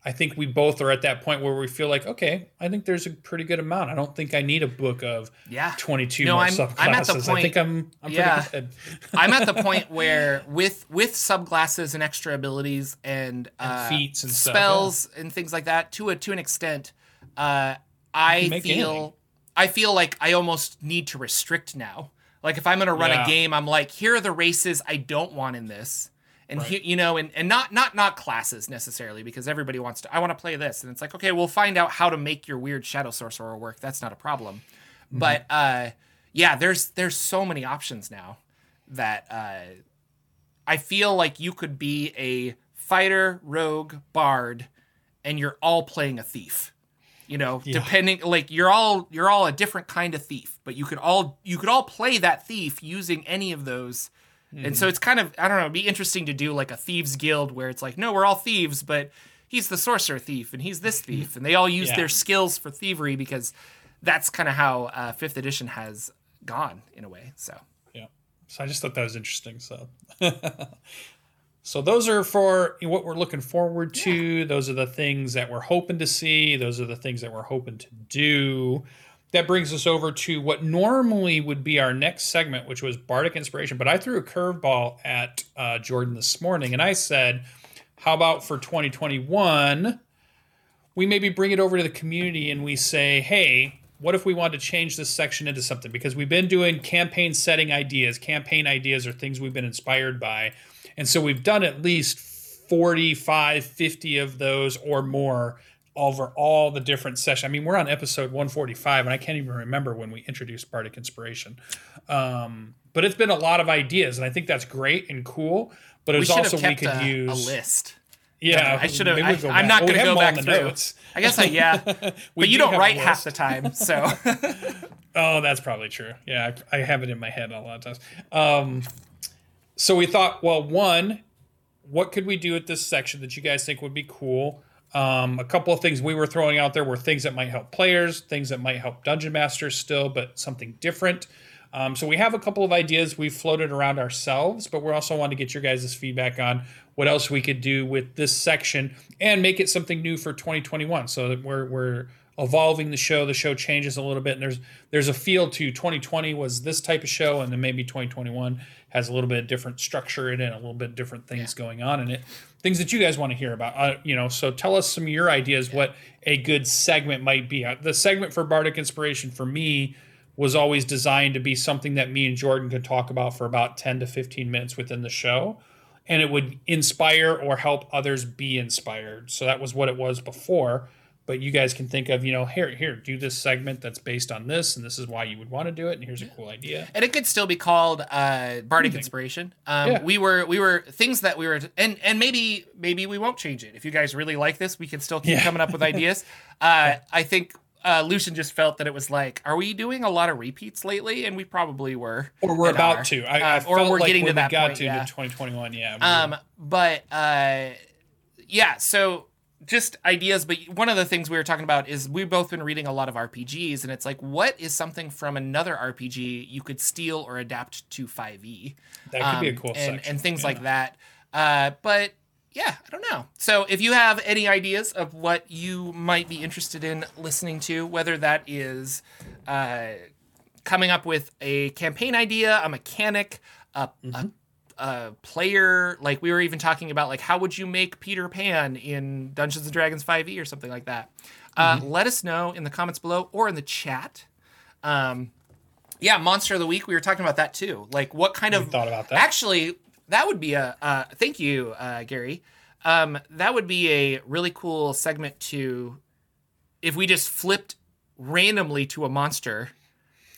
I think we both are at that point where we feel like, okay, I think there's a pretty good amount. I don't think I need a book of Yeah. 22 No, more I'm- subclasses. I'm at the I point- think I'm I'm Yeah. pretty good. I'm at the point where with with subclasses and extra abilities and, uh, feats and stuff, spells and things like that to a to an extent, uh, I feel anything. I feel like I almost need to restrict now. Like if I'm going to run Yeah. a game, I'm like, here are the races I don't want in this. And Right. here, you know, and, and not not not classes necessarily because everybody wants to. I want to play this, and it's like, okay, we'll find out how to make your weird shadow sorcerer work. That's not a problem. Mm-hmm. But uh, yeah, there's there's so many options now that uh, I feel like you could be a fighter, rogue, bard, and you're all playing a thief. You know, Yeah. depending like you're all you're all a different kind of thief, but you could all you could all play that thief using any of those. And so it's kind of I don't know, it'd be interesting to do like a thieves guild where it's like, no, we're all thieves, but he's the sorcerer thief and he's this thief, and they all use Yeah. their skills for thievery because that's kind of how uh, fifth edition has gone in a way. So Yeah. So I just thought that was interesting. So, so those are for what we're looking forward to. Those are the things that we're hoping to see. Those are the things that we're hoping to do. That brings us over to what normally would be our next segment, which was Bardic Inspiration. But I threw a curveball at uh, Jordan this morning, and I said, "How about for 2021?" we maybe bring it over to the community and we say, hey, what if we want to change this section into something? Because we've been doing campaign setting ideas. Campaign ideas are things we've been inspired by. And so we've done at least 45, 50 of those or more over all the different sessions. I mean, we're on episode 145, and I can't even remember when we introduced Bardic Inspiration. Um, but it's been a lot of ideas, and I think that's great and cool. But it's also we could a, use a list. Yeah, I should have. I, I'm not Oh, going to go back through. notes. I guess I yeah, but you do don't write half the time, so Oh, that's probably true. Yeah, I, I have it in my head a lot of times. Um, so we thought, well, one, what could we do at this section that you guys think would be cool? Um, a couple of things we were throwing out there were things that might help players, things that might help dungeon masters still, but something different. Um, so we have a couple of ideas we've floated around ourselves, but we also want to get your guys' feedback on what else we could do with this section and make it something new for 2021. So that we're we're evolving the show. The show changes a little bit, and there's there's a feel to 2020 was this type of show, and then maybe 2021 has a little bit of different structure in it, a little bit different things going on in it, things that you guys want to hear about. Uh, you know, so tell us some of your ideas what a good segment might be. Uh, The segment for Bardic Inspiration for me was always designed to be something that me and Jordan could talk about for about 10 to 15 minutes within the show. And it would inspire or help others be inspired. So that was what it was before. But you guys can think of, you know, here, here, do this segment that's based on this, and this is why you would want to do it, and here's a cool idea. and it could still be called uh, bardic Anything. inspiration. Um, Yeah. We were we were things that we were and and maybe maybe we won't change it. If you guys really like this, we can still keep Yeah. coming up with ideas. Uh, I think. Uh, Lucian just felt that it was like, are we doing a lot of repeats lately? And we probably were, Or we're about are. to. I, I Um, or felt we're like getting to that we got point. to yeah. 2021, yeah. we Um, but uh, yeah, so just ideas. But one of the things we were talking about is we've both been reading a lot of RPGs, and it's like, what is something from another RPG you could steal or adapt to 5e? that could be a Um, cool and, section. and things yeah. like that. Uh, but yeah, I don't know. So if you have any ideas of what you might be interested in listening to, whether that is uh, coming up with a campaign idea, a mechanic, a, Mm-hmm. a, a player, like we were even talking about, like how would you make Peter Pan in Dungeons and Dragons 5e or something like that. Uh, Mm-hmm. let us know in the comments below or in the chat. Um, yeah, monster of the week. We were talking about that too. Like, what kind We of thought about that. Actually, that would be a. Uh, thank you, uh, Gary. Um, that would be a really cool segment to, if we just flipped randomly to a monster,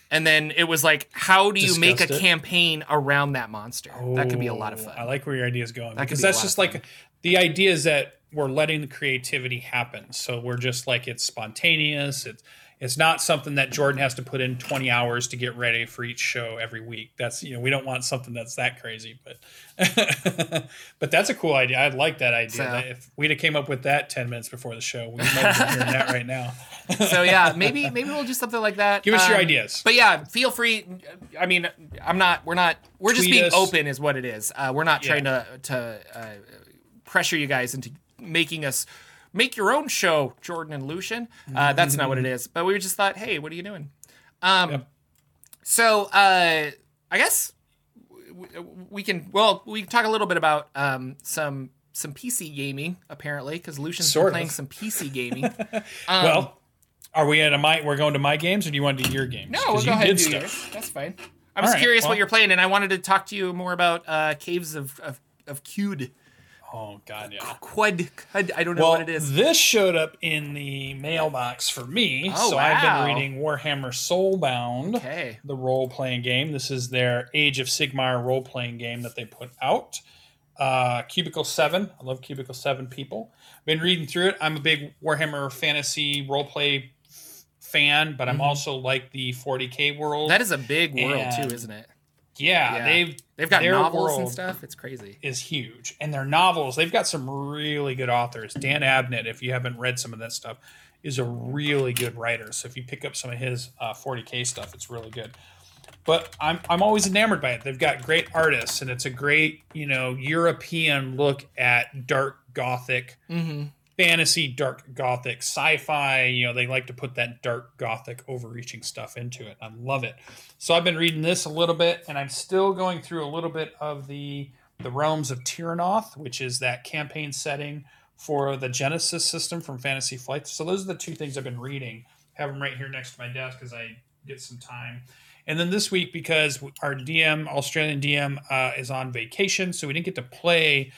and then it was like, how do you make a it. campaign around that monster? that could be a lot of fun. I like where your idea is going That could because be a that's lot just of like the idea is that we're letting the creativity happen. So we're just like it's spontaneous. It's it's not something that Jordan has to put in 20 hours to get ready for each show every week. That's you know we don't want something that's that crazy, but but that's a cool idea. I like that idea. So- That if we'd have came up with that 10 minutes before the show, we might be hearing that right now. so yeah, maybe maybe we'll do something like that. Give us your Um, ideas. But yeah, feel free. I mean, I'm not. We're not. We're just being us. open, is what it is. Uh, we're not Yeah. trying to to uh, pressure you guys into making us make your own show, Jordan and Lucian. Uh, that's not what it is. But we just thought, hey, what are you doing? Um, Yep. So uh, I guess w- we can. Well, we can talk a little bit about um, some some PC gaming apparently because Lucian's Sort been of. playing some PC gaming. Um, well, are we at a my? We're going to my games, or do you want to do your games? No, we'll go ahead and do stuff. yours. That's fine. I was right, curious well- what you're playing, and I wanted to talk to you more about uh, Caves of of, of Qud. Oh God, yeah. Quad, Cud, I don't know Well, what it is. this showed up in the mailbox for me. Oh, so I've been reading Warhammer Soulbound, Okay. the role playing game. This is their Age of Sigmar role playing game that they put out. Uh, Cubicle 7. I love Cubicle 7 people. I've Been reading through it. I'm a big Warhammer fantasy role play fan, but I'm Mhm. also like the 40k world. That is a big world And- too, isn't it? Yeah, yeah. they've They've got novels and stuff. It's crazy. is huge. And their novels, they've got some really good authors. Dan Abnett, if you haven't read some of that stuff, is a really good writer. So if you pick up some of his uh, 40k stuff, it's really good. But I'm I'm always enamored by it. They've got great artists, and it's a great you know European look at dark gothic Mm-hmm. Fantasy, dark gothic, sci-fi. You know, they like to put that dark gothic, overreaching stuff into it. I love it. So I've been reading this a little bit, and I'm still going through a little bit of the the realms of Terrinoth, which is that campaign setting for the Genesys system from Fantasy Flight. So those are the two things I've been reading. I have them right here next to my desk as I get some time. And then this week, because our DM, Australian DM, uh, is on vacation, so we didn't get to play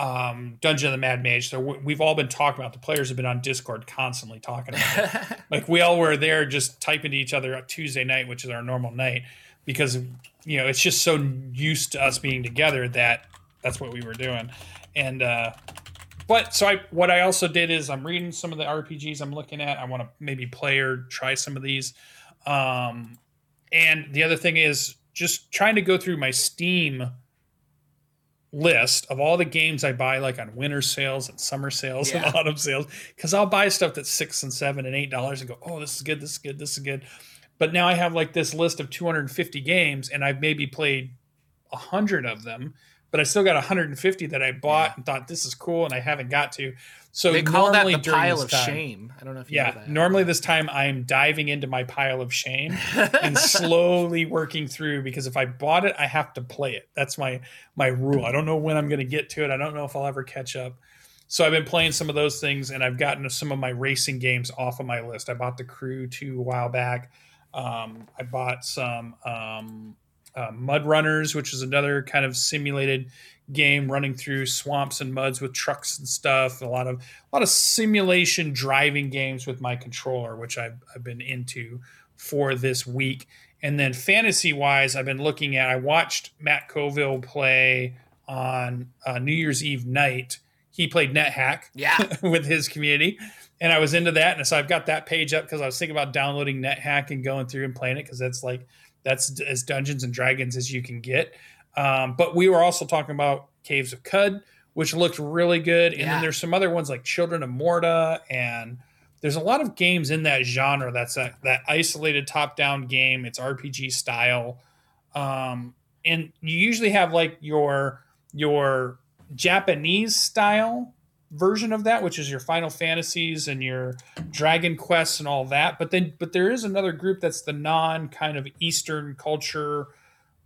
um, Dungeon of the Mad Mage. So we- we've all been talking about. The players have been on Discord constantly talking about it. like we all were there, just typing to each other on Tuesday night, which is our normal night, because you know it's just so used to us being together that that's what we were doing. And uh, but so I what I also did is I'm reading some of the RPGs I'm looking at. I want to maybe play or try some of these. Um, and the other thing is just trying to go through my Steam list of all the games I buy, like on winter sales and summer sales Yeah. and autumn sales, because I'll buy stuff that's six and seven and eight dollars and go, oh, this is good, this is good, this is good. But now I have like this list of 250 games, and I've maybe played a hundred of them, but I still got 150 that I bought and thought this is cool, and I haven't got to. So they call that the pile of time- shame. I don't know if you yeah, know that. normally this time I'm diving into my pile of shame and slowly working through because if I bought it, I have to play it. That's my my rule. I don't know when I'm going to get to it. I don't know if I'll ever catch up. So I've been playing some of those things, and I've gotten some of my racing games off of my list. I bought the Crew two a while back. Um, I bought some um, uh, Mud Runners, which is another kind of simulated game running through swamps and muds with trucks and stuff. A lot of a lot of simulation driving games with my controller, which I've, I've been into for this week. And then fantasy wise, I've been looking at. I watched Matt Colville play on uh, New Year's Eve night. He played NetHack yeah. with his community. And I was into that. And so I've got that page up because I was thinking about downloading NetHack and going through and playing it because that's like, that's as Dungeons and Dragons as you can get. Um, but we were also talking about Caves of Qud, which looked really good. And Yeah. then there's some other ones like Children of Morta. And there's a lot of games in that genre that's that, that isolated top down game. It's RPG style. Um, and you usually have like your, your Japanese style version of that, which is your Final Fantasies and your Dragon Quests and all that. But then, but there is another group that's the non kind of Eastern culture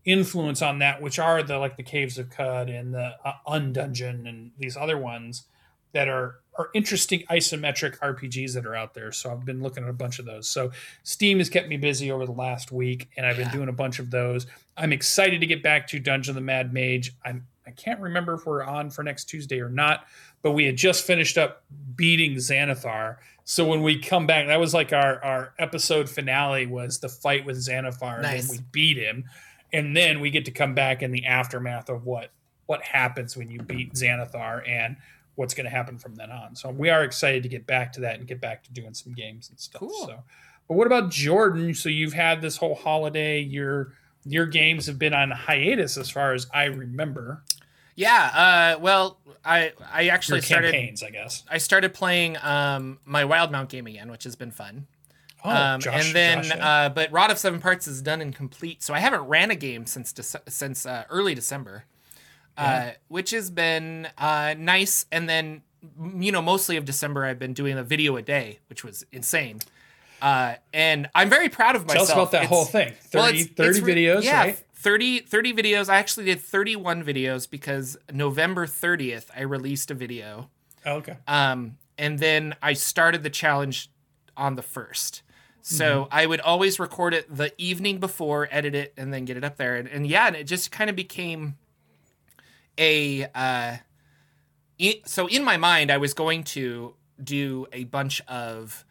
influence on that, which are the like the Caves of Qud and the uh, Undungeon and these other ones that are are interesting isometric RPGs that are out there. So I've been looking at a bunch of those. So Steam has kept me busy over the last week, and I've been Yeah. doing a bunch of those. I'm excited to get back to Dungeon of the Mad Mage. I'm I can't remember if we're on for next Tuesday or not, but we had just finished up beating Xanathar. So when we come back, that was like our our episode finale was the fight with Xanathar, Nice. and we beat him, and then we get to come back in the aftermath of what what happens when you beat Xanathar and what's going to happen from then on. So we are excited to get back to that and get back to doing some games and stuff. Cool. So, but what about Jordan? So you've had this whole holiday. Your your games have been on hiatus as far as I remember. Yeah. Uh, well, I I Your actually started campaigns, I guess. I started playing um, my Wildemount game again, which has been fun. Oh, um, Josh, and then, Josh, yeah. uh, but Rod of Seven Parts is done and complete, so I haven't ran a game since since uh, early December, uh, which has been uh, nice. And then, you know, mostly of December, I've been doing a video a day, which was insane. Uh, and I'm very proud of myself. Tell us about that It's- whole thing. 30, well, it's- 30 it's re- videos, yeah, right? 30, 30 videos. I actually did 31 videos because November 30th, I released a video. Oh, okay. Um, and then I started the challenge on the first. So mm-hmm. I would always record it the evening before, edit it, and then get it up there. And, and yeah, and it just kind of became a. Uh, so in my mind, I was going to do a bunch of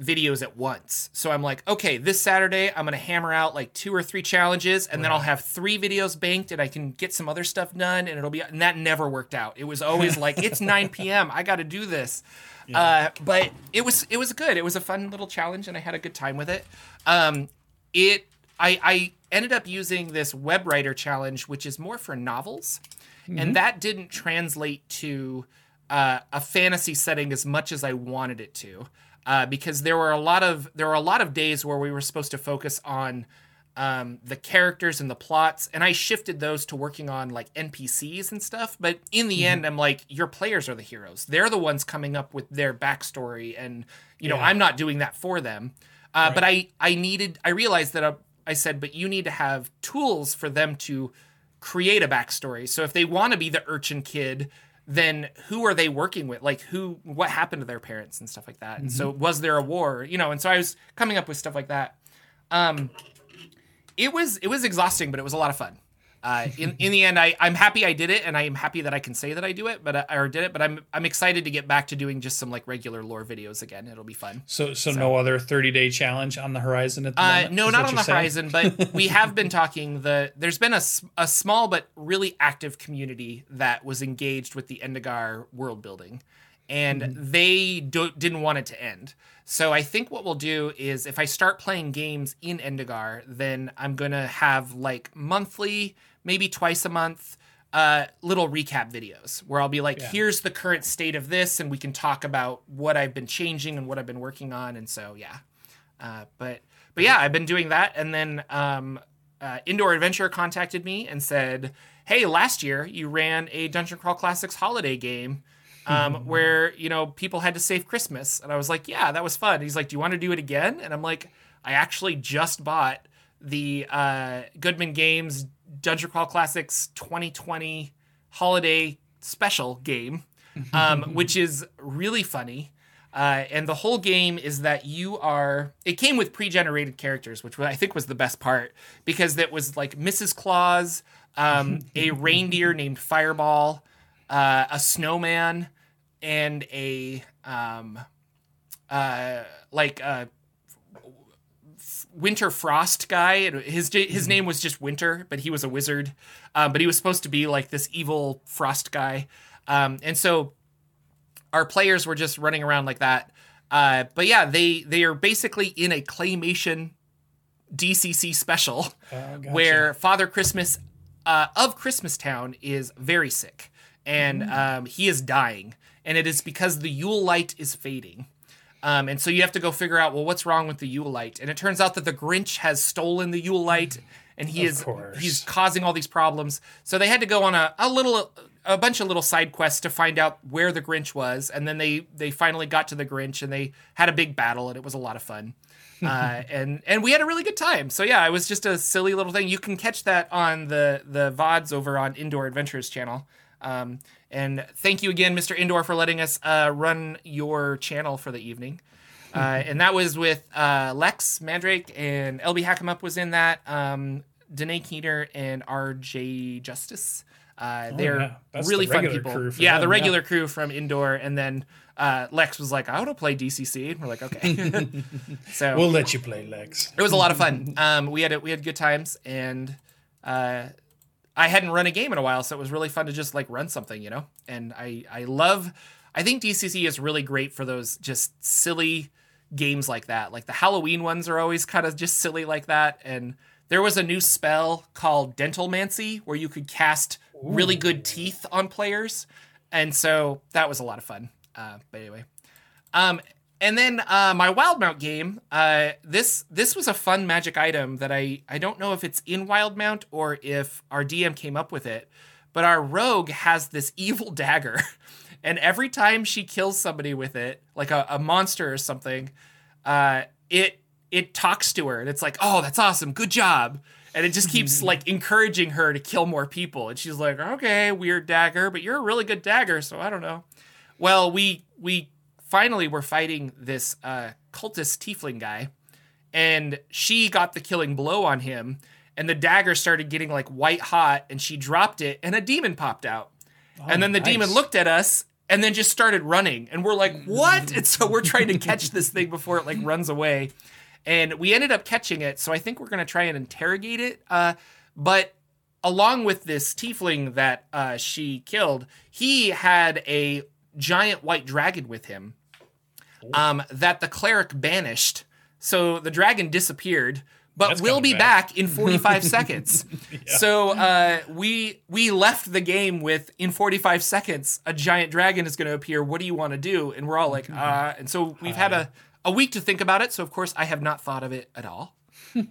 videos at once. So I'm like, okay, this Saturday I'm gonna hammer out like two or three challenges, and right. then I'll have three videos banked, and I can get some other stuff done, and it'll be. And that never worked out. It was always like, it's 9 p.m. I got to do this. Yeah. Uh, but it was it was good. It was a fun little challenge, and I had a good time with it. Um, it I I ended up using this web writer challenge, which is more for novels, mm-hmm. and that didn't translate to uh, a fantasy setting as much as I wanted it to uh, because there were a lot of there were a lot of days where we were supposed to focus on um, the characters and the plots, and I shifted those to working on like NPCs and stuff. But in the mm-hmm. end, I'm like, your players are the heroes. They're the ones coming up with their backstory, and you know, yeah. I'm not doing that for them. Uh, right. But I I needed I realized that uh, I said, but you need to have tools for them to create a backstory. So if they want to be the urchin kid then who are they working with? Like who what happened to their parents and stuff like that. And mm-hmm. so was there a war? You know, and so I was coming up with stuff like that. Um it was it was exhausting, but it was a lot of fun. Uh, in in the end, I I'm happy I did it, and I am happy that I can say that I do it, but I, uh, or did it. But I'm I'm excited to get back to doing just some like regular lore videos again. It'll be fun. So so, so. no other 30 day challenge on the horizon at the uh, moment. No, not on the saying? horizon, but we have been talking. The there's been a a small but really active community that was engaged with the Endegar world building, and mm-hmm. they do, didn't want it to end. So I think what we'll do is if I start playing games in Endegar, then I'm gonna have like monthly maybe twice a month, uh, little recap videos where I'll be like, yeah. here's the current state of this, and we can talk about what I've been changing and what I've been working on. And so, yeah. Uh, but but yeah, I've been doing that. And then um, uh, Indoor Adventure contacted me and said, hey, last year you ran a Dungeon Crawl Classics holiday game. Um, where you know people had to save Christmas, and I was like, "Yeah, that was fun." He's like, "Do you want to do it again?" And I'm like, "I actually just bought the uh, Goodman Games Dungeon Crawl Classics 2020 holiday special game, um, which is really funny. Uh, and the whole game is that you are. It came with pre-generated characters, which I think was the best part because it was like Mrs. Claus, um, a reindeer named Fireball, uh, a snowman, and a um, uh, like a Winter Frost guy. His his hmm. name was just Winter, but he was a wizard. Um, but he was supposed to be like this evil frost guy. Um, and so our players were just running around like that. Uh, but yeah, they they are basically in a claymation DCC special oh, gotcha. where Father Christmas uh, of Christmas Town is very sick and mm. um, he is dying, and it is because the Yule light is fading. Um, and so you have to go figure out, well, what's wrong with the Yule light? And it turns out that the Grinch has stolen the Yule light, and he of is course. he's causing all these problems. So they had to go on a, a little a bunch of little side quests to find out where the Grinch was, and then they they finally got to the Grinch, and they had a big battle, and it was a lot of fun. uh, and and we had a really good time. So yeah, it was just a silly little thing. You can catch that on the the vods over on Indoor Adventures channel. Um, and thank you again, Mr. Indoor, for letting us uh, run your channel for the evening. Uh, and that was with uh, Lex Mandrake and LB Hackemup was in that. Um, Danae Keener and RJ Justice. Uh, oh, they're yeah. really the fun people. Yeah, them, the regular yeah. crew from Indoor, and then uh, Lex was like, "I want to play DCC." And we're like, "Okay." so we'll let you play Lex. It was a lot of fun. Um, we had it we had good times, and uh, I hadn't run a game in a while, so it was really fun to just like run something, you know. And I I love. I think DCC is really great for those just silly games like that. Like the Halloween ones are always kind of just silly like that. And there was a new spell called Dentalmancy where you could cast Ooh. really good teeth on players, and so that was a lot of fun. Uh, but anyway, um, and then uh, my Wildemount game. Uh, this this was a fun magic item that I I don't know if it's in Wildemount or if our DM came up with it, but our rogue has this evil dagger, and every time she kills somebody with it, like a, a monster or something, uh, it it talks to her and it's like, oh, that's awesome, good job. And it just keeps like encouraging her to kill more people. And she's like, okay, weird dagger, but you're a really good dagger, so I don't know. Well, we we finally we're fighting this uh, cultist tiefling guy, and she got the killing blow on him, and the dagger started getting like white hot, and she dropped it, and a demon popped out, and then the demon looked at us. And then just started running, and we're like, "What?" And so we're trying to catch this thing before it like runs away, and we ended up catching it. So I think we're gonna try and interrogate it. Uh, but along with this tiefling that uh, she killed, he had a giant white dragon with him um, that the cleric banished. So the dragon disappeared, but That's will be back. back, in 45 seconds. So uh, we we left the game with in 45 seconds a giant dragon is going to appear. What do you want to do? And we're all like, uh, and so we've had a, a week to think about it. So of course I have not thought of it at all.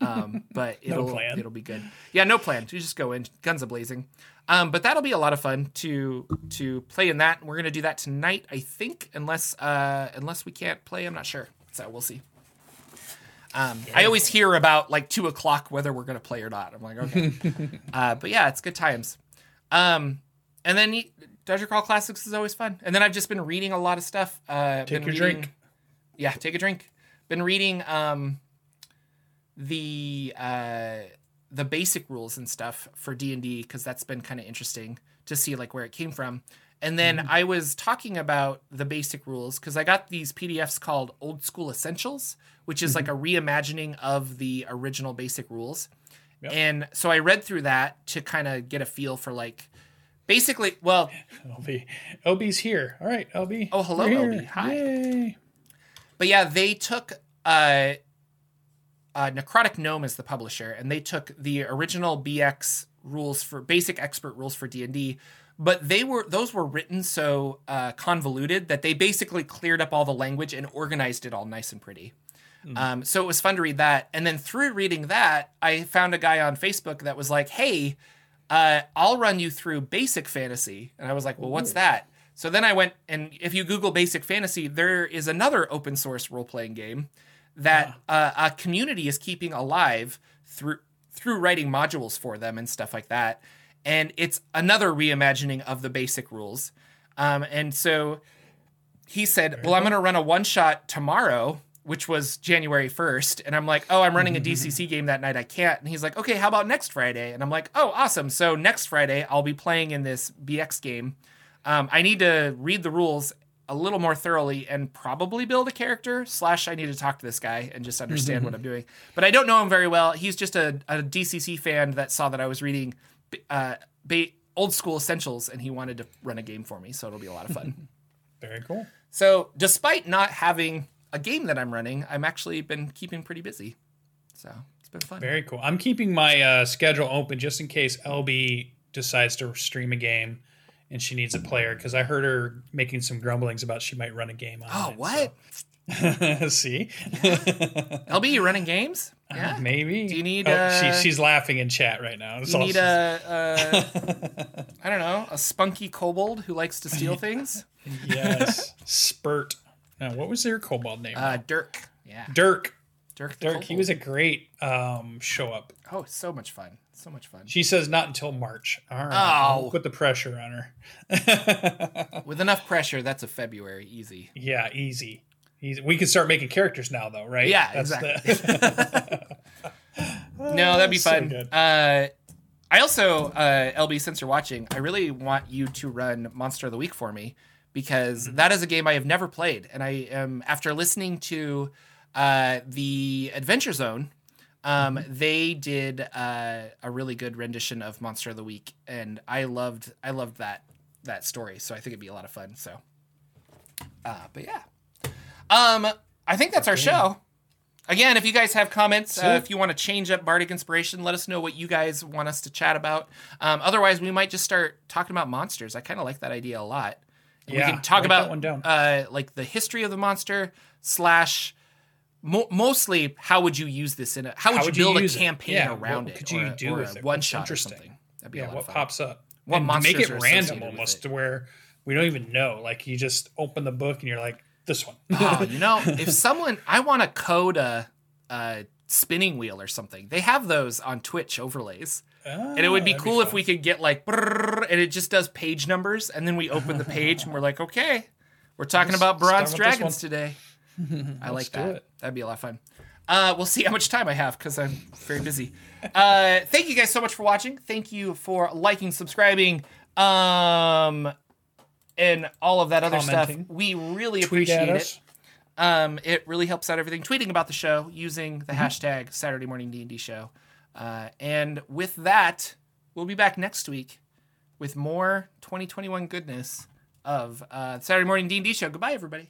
Um, but it'll plan. it'll be good. Yeah, no plan. You just go in, guns a blazing. Um, but that'll be a lot of fun to to play in that. We're gonna do that tonight, I think, unless uh, unless we can't play. I'm not sure. So we'll see. Um, I always hear about like two o'clock whether we're gonna play or not. I'm like, okay. uh, but yeah, it's good times. Um, and then Dungeon Crawl Classics is always fun. And then I've just been reading a lot of stuff. Uh, Take your reading- drink. Yeah, take a drink. Been reading um, the uh, the basic rules and stuff for D and D because that's been kind of interesting to see like where it came from. And then I was talking about the basic rules because I got these PDFs called Old School Essentials, which is like a reimagining of the original basic rules. Yep. And so I read through that to kind of get a feel for like basically, well, LB. LB's here. All right, LB. Oh, hello, LB. Hi. Yay. But yeah, they took uh, uh, Necrotic Gnome as the publisher, and they took the original BX rules for basic expert rules for D and D. But they were those were written so uh, convoluted that they basically cleared up all the language and organized it all nice and pretty. Um, so it was fun to read that, and then through reading that, I found a guy on Facebook that was like, "Hey, uh, I'll run you through basic fantasy. And I was like, well, what's that? So then I went and if you Google basic fantasy, there is another open source role playing game that uh, a community is keeping alive through through writing modules for them and stuff like that. And it's another reimagining of the basic rules. Um, and so he said, "Well, I'm going to run a one shot tomorrow." Which was January 1st. And I'm like, oh, I'm running a DCC game that night. I can't. And he's like, okay, how about next Friday? And I'm like, oh, awesome. So next Friday, I'll be playing in this BX game. Um, I need to read the rules a little more thoroughly and probably build a character. Slash, I need to talk to this guy and just understand what I'm doing. But I don't know him very well. He's just a, a DCC fan that saw that I was reading uh, ba- old school essentials and he wanted to run a game for me. So it'll be a lot of fun. Very cool. so, despite not having a game that I'm running, I'm actually been keeping pretty busy. So it's been fun. Very cool. I'm keeping my uh, schedule open just in case LB decides to stream a game and she needs a player because I heard her making some grumblings about she might run a game on oh, it, what? so- See? LB, you running games? Yeah. Maybe. Do you need, Oh, uh, she, she's laughing in chat right now. That's You need a, a I don't know, a spunky kobold who likes to steal things. yes. Spurt. Now, what was their kobold name? Uh, Dirk. Yeah. Dirk. Dirk. Dirk. He was a great um, show up. Oh, so much fun. So much fun. She says not until March. All right. Oh. Don't Put the pressure on her. With enough pressure, that's a February easy. yeah, easy. easy. We can start making characters now, though, right? Yeah, that's the- No, that'd be fun. good. uh, I also, uh, LB, since you're watching, I really want you to run Monster of the Week for me because Mm-hmm. that is a game I have never played, and I am after listening to uh, the Adventure Zone. Um, Mm-hmm. they did uh, a really good rendition of Monster of the Week, and I loved I loved that that story. So I think it'd be a lot of fun. So, uh, but yeah, um, I think that's our show. Again, if you guys have comments, uh, if you want to change up Bardic Inspiration, let us know what you guys want us to chat about. Um, otherwise, we might just start talking about monsters. I kind of like that idea a lot. And Yeah, we can talk about one down. Uh, like the history of the monster slash. Mo- mostly, how would you use this in a? How would How you would you build a campaign Yeah, around it? could you or a- do or with a it? One What's shot or something. That'd be a yeah, lot what of fun. pops up? What and to make monsters it are random almost it? to where we don't even know. Like you just open the book and you're like, this one. oh, you know, if someone I want to code a, a spinning wheel or something, they have those on Twitch overlays. And it would be Ah, cool if we could get like, and it just does page numbers, and then we open the page and we're like, okay, we're talking Let's about bronze start with this dragons today. I like that. it. That'd be a lot of fun. Uh, we'll see how much time I have because I'm very busy. Uh, thank you guys so much for watching. Thank you for liking, subscribing, um, and all of that other stuff. We really Tweet appreciate it. Um, it really helps out everything. Tweeting about the show using the Mm-hmm. hashtag Saturday Morning D and D Show. Uh, and with that, we'll be back next week with more 2021 goodness of uh, Saturday Morning D and D Show. Goodbye, everybody.